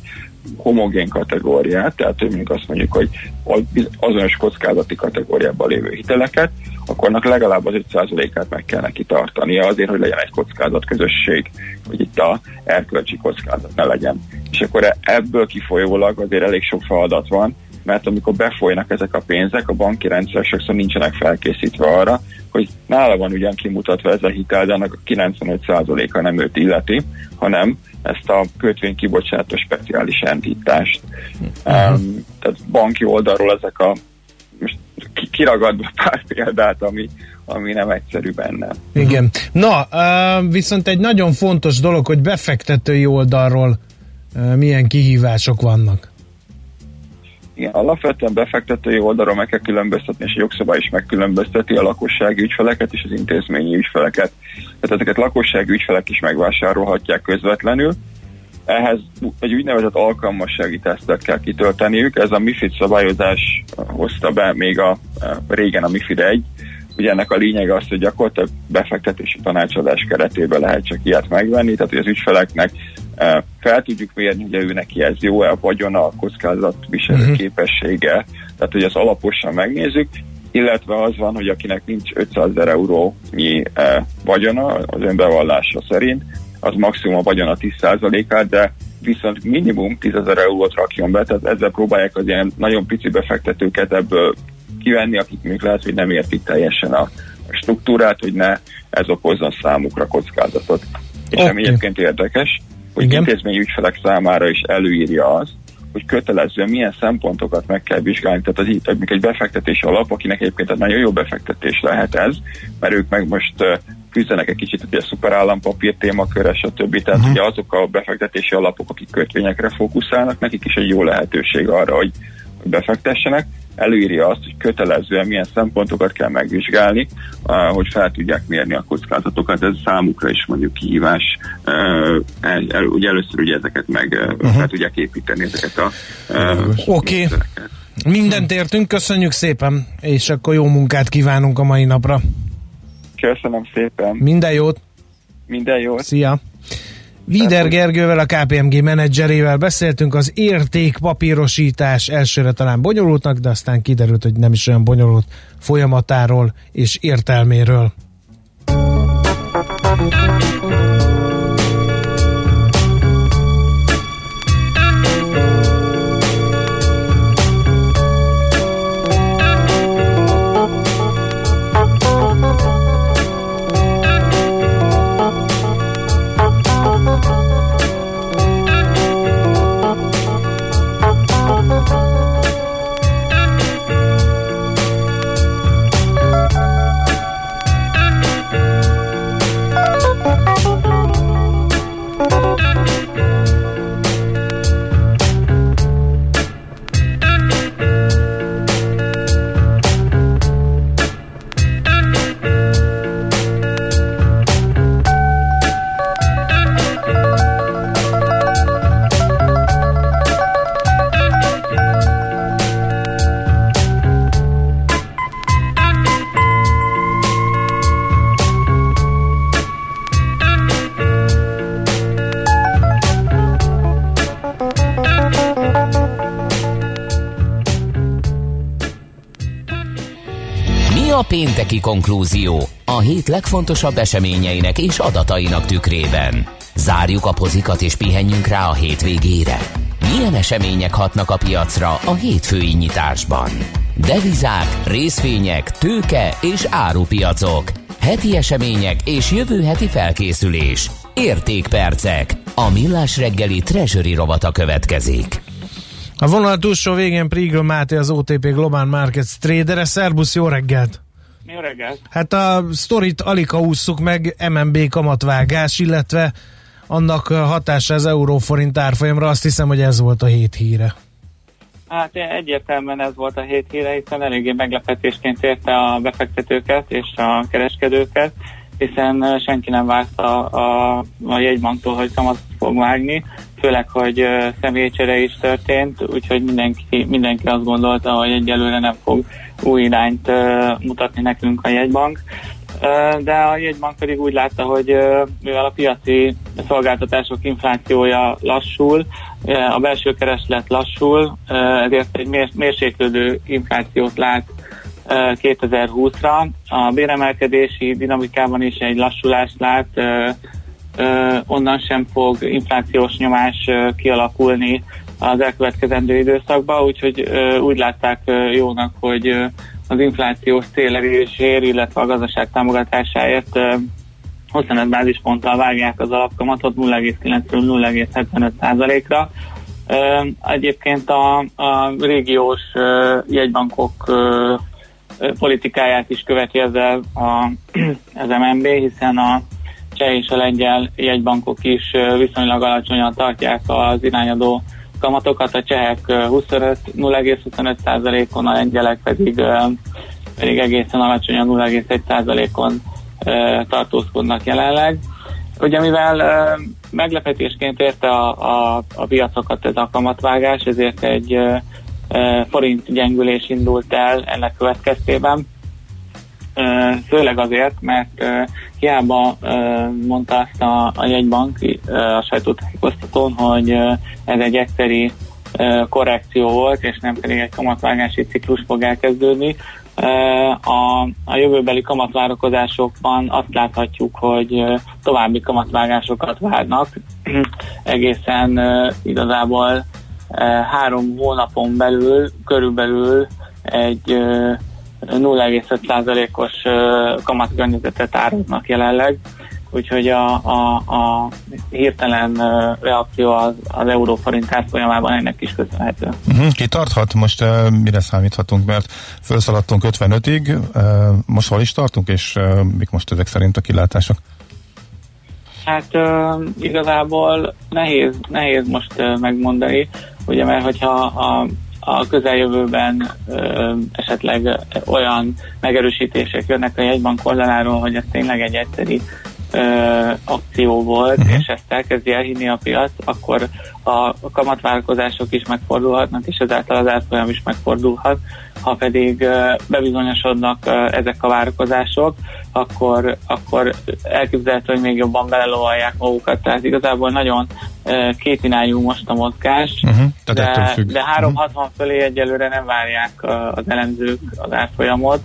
homogén kategóriát, tehát mondjuk azt mondjuk, hogy az- azonos kockázati kategóriában lévő hiteleket, akkor annak legalább az 5%-át meg kell neki tartania azért, hogy legyen egy kockázat közösség, hogy itt a erkölcsi kockázat ne legyen. És akkor ebből kifolyólag azért elég sok feladat van, mert amikor befolynak ezek a pénzek, a banki rendszerek sokszor nincsenek felkészítve arra, hogy nála van ugyan kimutatva ez a hitel, de annak a 95%-a nem őt illeti, hanem ezt a kötvény kibocsátó speciális entitást. Um, tehát banki oldalról ezek a most ki- kiragadva pár <laughs> példát, ami, ami nem egyszerű benne. Igen. Na, uh, viszont egy nagyon fontos dolog, hogy befektetői oldalról uh, milyen kihívások vannak. Igen, alapvetően befektetői oldalról meg kell különböztetni, és a jogszabály is megkülönbözteti a lakossági ügyfeleket és az intézményi ügyfeleket. Tehát ezeket lakossági ügyfelek is megvásárolhatják közvetlenül. Ehhez egy úgynevezett alkalmassági tesztet kell kitölteniük. Ez a MIFID szabályozás hozta be még a, a régen a MIFID 1. Ugye ennek a lényege az, hogy gyakorlatilag befektetési tanácsadás keretében lehet csak ilyet megvenni, tehát hogy az ügyfeleknek fel tudjuk mérni, hogy ő neki ez jó-e, a vagyona, a kockázatviselő Mhm. képessége, tehát hogy ezt alaposan megnézzük, illetve az van, hogy akinek nincs 500 ezer eurónyi vagyona az önbevallása szerint, az maximum a vagyona 10%-át, de viszont minimum 10 ezer eurót rakjon be, tehát ezzel próbálják az ilyen nagyon pici befektetőket ebből kivenni, akik még lehet, hogy nem értik teljesen a struktúrát, hogy ne ez okozzon számukra kockázatot. És Oké. ami egyébként érdekes, hogy Igen. intézményi ügyfelek számára is előírja azt, hogy kötelezően milyen szempontokat meg kell vizsgálni. Tehát az mondjuk egy befektetési alap, akinek egyébként egy nagyon jó befektetés lehet ez, mert ők meg most küzdenek egy kicsit ugye a szuperállampapír témakörre, stb. Tehát uh-huh. ugye azok a befektetési alapok, akik kötvényekre fókuszálnak, nekik is egy jó lehetőség arra, hogy hogy befektessenek, előírja azt, hogy kötelezően milyen szempontokat kell megvizsgálni, ah, hogy fel tudják mérni a kockázatokat. Ez számukra is mondjuk kihívás. Eh, el- el- Ugye először ugye ezeket meg uh-huh. fel tudják építeni ezeket a eh, Oké. Okay. Mindent értünk, köszönjük szépen, és akkor jó munkát kívánunk a mai napra. Köszönöm szépen. Minden jót! Minden jót! Szia! Vider Gergővel, a KPMG menedzserével beszéltünk, az értékpapírosítás elsőre talán bonyolultnak, de aztán kiderült, hogy nem is olyan bonyolult folyamatáról és értelméről. Pénteki konklúzió a hét legfontosabb eseményeinek és adatainak tükrében? Zárjuk a pozikat és pihenjünk rá a hétvégére. Milyen események hatnak a piacra a hétfői nyitásban? Devizák, részvények, tőke és árupiacok. Heti események és jövő heti felkészülés. Értékpercek. A millás reggeli treasury rovata következik. A vonal túlsó végén Prigl Máté, az OTP Global Markets tradere. Szerbusz, jó reggelt! Reggelt! Hát a sztorit alika ússzuk meg, MNB kamatvágás, illetve annak hatása az euróforint árfolyamra, azt hiszem, hogy ez volt a hét híre. Hát egyértelműen ez volt a hét híre, hiszen eléggé meglepetésként érte a befektetőket és a kereskedőket, hiszen senki nem várta a, a jegybanktól, hogy kamat fog vágni, főleg, hogy személycsere is történt, úgyhogy mindenki, mindenki azt gondolta, hogy egyelőre nem fog új irányt mutatni nekünk a jegybank. De a jegybank pedig úgy látta, hogy mivel a piaci szolgáltatások inflációja lassul, a belső kereslet lassul, ezért egy mér- mérséklődő inflációt lát 2020-ra. A béremelkedési dinamikában is egy lassulást lát, onnan sem fog inflációs nyomás kialakulni az elkövetkezendő időszakban, úgyhogy úgy látták jónak, hogy az inflációs célerésér, illetve a gazdaság támogatásáért 25 bázisponttal vágják az alapkamatot 0,9-ről 0,75%-ra. Egyébként a, a régiós jegybankok politikáját is követi ezzel a, <clears throat> az MNB, hiszen a cseh és a lengyel jegybankok is viszonylag alacsonyan tartják az irányadó kamatokat, a csehek 0,25%-on, a lengyelek pedig, pedig egészen alacsonyan 0,1%-on tartózkodnak jelenleg. Ugye mivel meglepetésként érte a, a, a piacokat ez a kamatvágás, ezért egy forint gyengülés indult el ennek következtében. Főleg azért, mert hiába mondta azt a, a jegybank a sajtótájékoztatón, hogy ez egy egyszeri korrekció volt, és nem pedig egy kamatvágási ciklus fog elkezdődni. A, a jövőbeli kamatvárakozásokban azt láthatjuk, hogy további kamatvágásokat várnak. <clears throat> Egészen igazából három hónapon belül körülbelül egy 0,5%-os kamatkörnyezetet áraznak jelenleg, úgyhogy a, a, a hirtelen reakció az, az euróforint árfolyamában ennek is köszönhető. Uh-huh. Ki tarthat? Most uh, mire számíthatunk? Mert felszaladtunk 55-ig, uh, most hol is tartunk, és uh, mik most ezek szerint a kilátások? Hát uh, igazából nehéz, nehéz most uh, megmondani, ugye mert hogyha a, a közeljövőben ö, esetleg olyan megerősítések jönnek a jegybank oldaláról, hogy ez tényleg egy egyszeri ö, akció volt, uh-huh. és ezt elkezdi elhinni a piac, akkor a kamatvállalkozások is megfordulhatnak, és ezáltal az árfolyam is megfordulhat. Ha pedig ö, bebizonyosodnak ö, ezek a várakozások, akkor, akkor elképzelhető, hogy még jobban belelovalják magukat. Tehát igazából nagyon ö, kétirányú most a mozgás, uh-huh. de, de 360 fölé egyelőre nem várják az elemzők az árfolyamot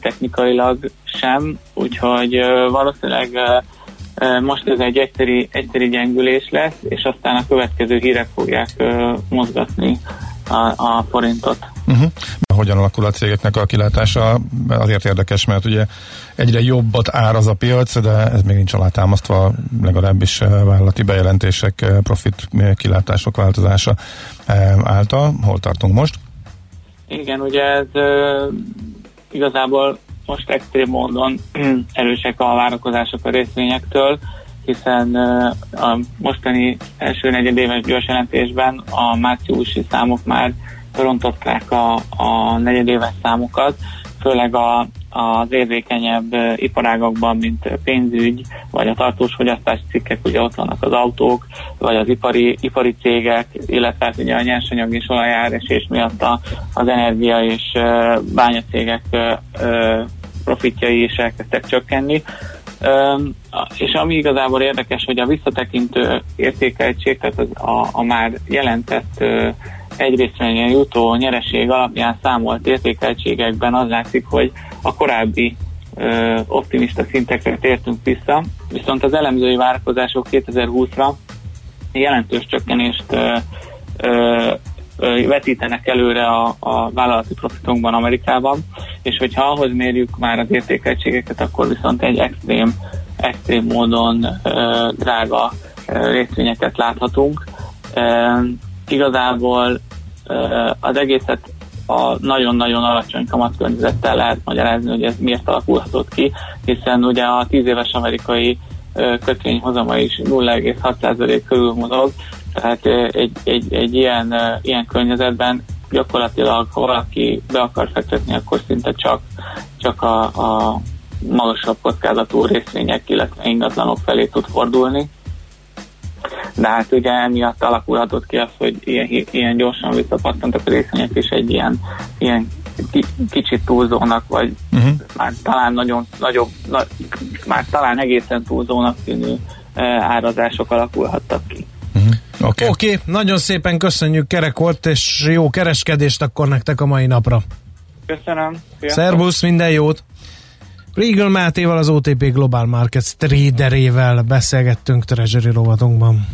technikailag sem, úgyhogy valószínűleg most ez egy egyszeri, egyszeri gyengülés lesz, és aztán a következő hírek fogják mozgatni a, a forintot. Uh-huh. Hogyan alakul a cégeknek a kilátása? Azért érdekes, mert ugye egyre jobbat áraz a piac, de ez még nincs alátámasztva, legalábbis vállalati bejelentések, profit kilátások változása által. Hol tartunk most? Igen, ugye ez igazából most extrém módon <clears throat> erősek a várakozások a részvényektől, hiszen a mostani első negyedéves gyorsjelentésben a márciusi számok már rontották a, a negyedéves számokat, főleg a, az érzékenyebb iparágakban, mint pénzügy, vagy a tartós fogyasztási cikkek, ugye ott vannak az autók, vagy az ipari, ipari cégek, illetve hát ugye a nyersanyag és olajáresés miatt a, az energia és bányacégek profitjai is elkezdtek csökkenni. és ami igazából érdekes, hogy a visszatekintő értékeltség, tehát az a, a már jelentett egy részvényen jutó nyereség alapján számolt értékeltségekben az látszik, hogy a korábbi ö, optimista szintekre tértünk vissza, viszont az elemzői várakozások 2020-ra jelentős csökkenést ö, ö, vetítenek előre a, a vállalati profitunkban Amerikában, és hogyha ahhoz mérjük már az értékeltségeket, akkor viszont egy extrém, extrém módon ö, drága ö, részvényeket láthatunk. Ö, igazából az egészet a nagyon-nagyon alacsony kamatkörnyezettel lehet magyarázni, hogy ez miért alakulhatott ki, hiszen ugye a 10 éves amerikai kötvényhozama is 0,6% körül mozog, tehát egy, egy, egy ilyen, ilyen környezetben gyakorlatilag, ha valaki be akar fektetni, akkor szinte csak, csak a, a magasabb kockázatú részvények, illetve ingatlanok felé tud fordulni. De hát ugye emiatt alakulhatott ki az, hogy ilyen, ilyen gyorsan visszapattantak a részvények, és egy ilyen, ilyen ki, kicsit túlzónak, vagy uh-huh. már talán nagyon nagyobb, na, már talán egészen túlzónak tűnő e, árazások alakulhattak ki. Oké, okay. okay, nagyon szépen köszönjük, kerek volt, és jó kereskedést akkor nektek a mai napra. Köszönöm. Sziasztok. Szervusz, minden jót! Regal Mátéval, az OTP Global Markets traderével beszélgettünk Treasury rovatunkban.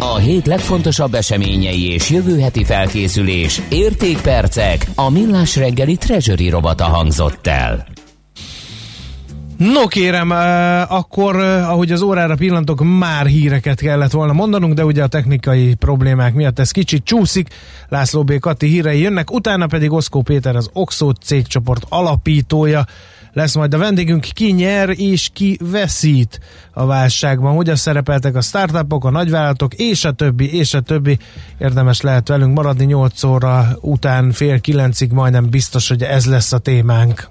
A hét legfontosabb eseményei és jövő heti felkészülés, értékpercek, a millás reggeli Treasury robata hangzott el. No kérem, akkor ahogy az órára pillantok, már híreket kellett volna mondanunk, de ugye a technikai problémák miatt ez kicsit csúszik. László B. Kati hírei jönnek, utána pedig Oszkó Péter az Oxo cégcsoport alapítója lesz majd a vendégünk, ki nyer és ki veszít a válságban. Hogyan szerepeltek a startupok, a nagyvállalatok, és a többi, és a többi. Érdemes lehet velünk maradni 8 óra után fél kilencig, majdnem biztos, hogy ez lesz a témánk.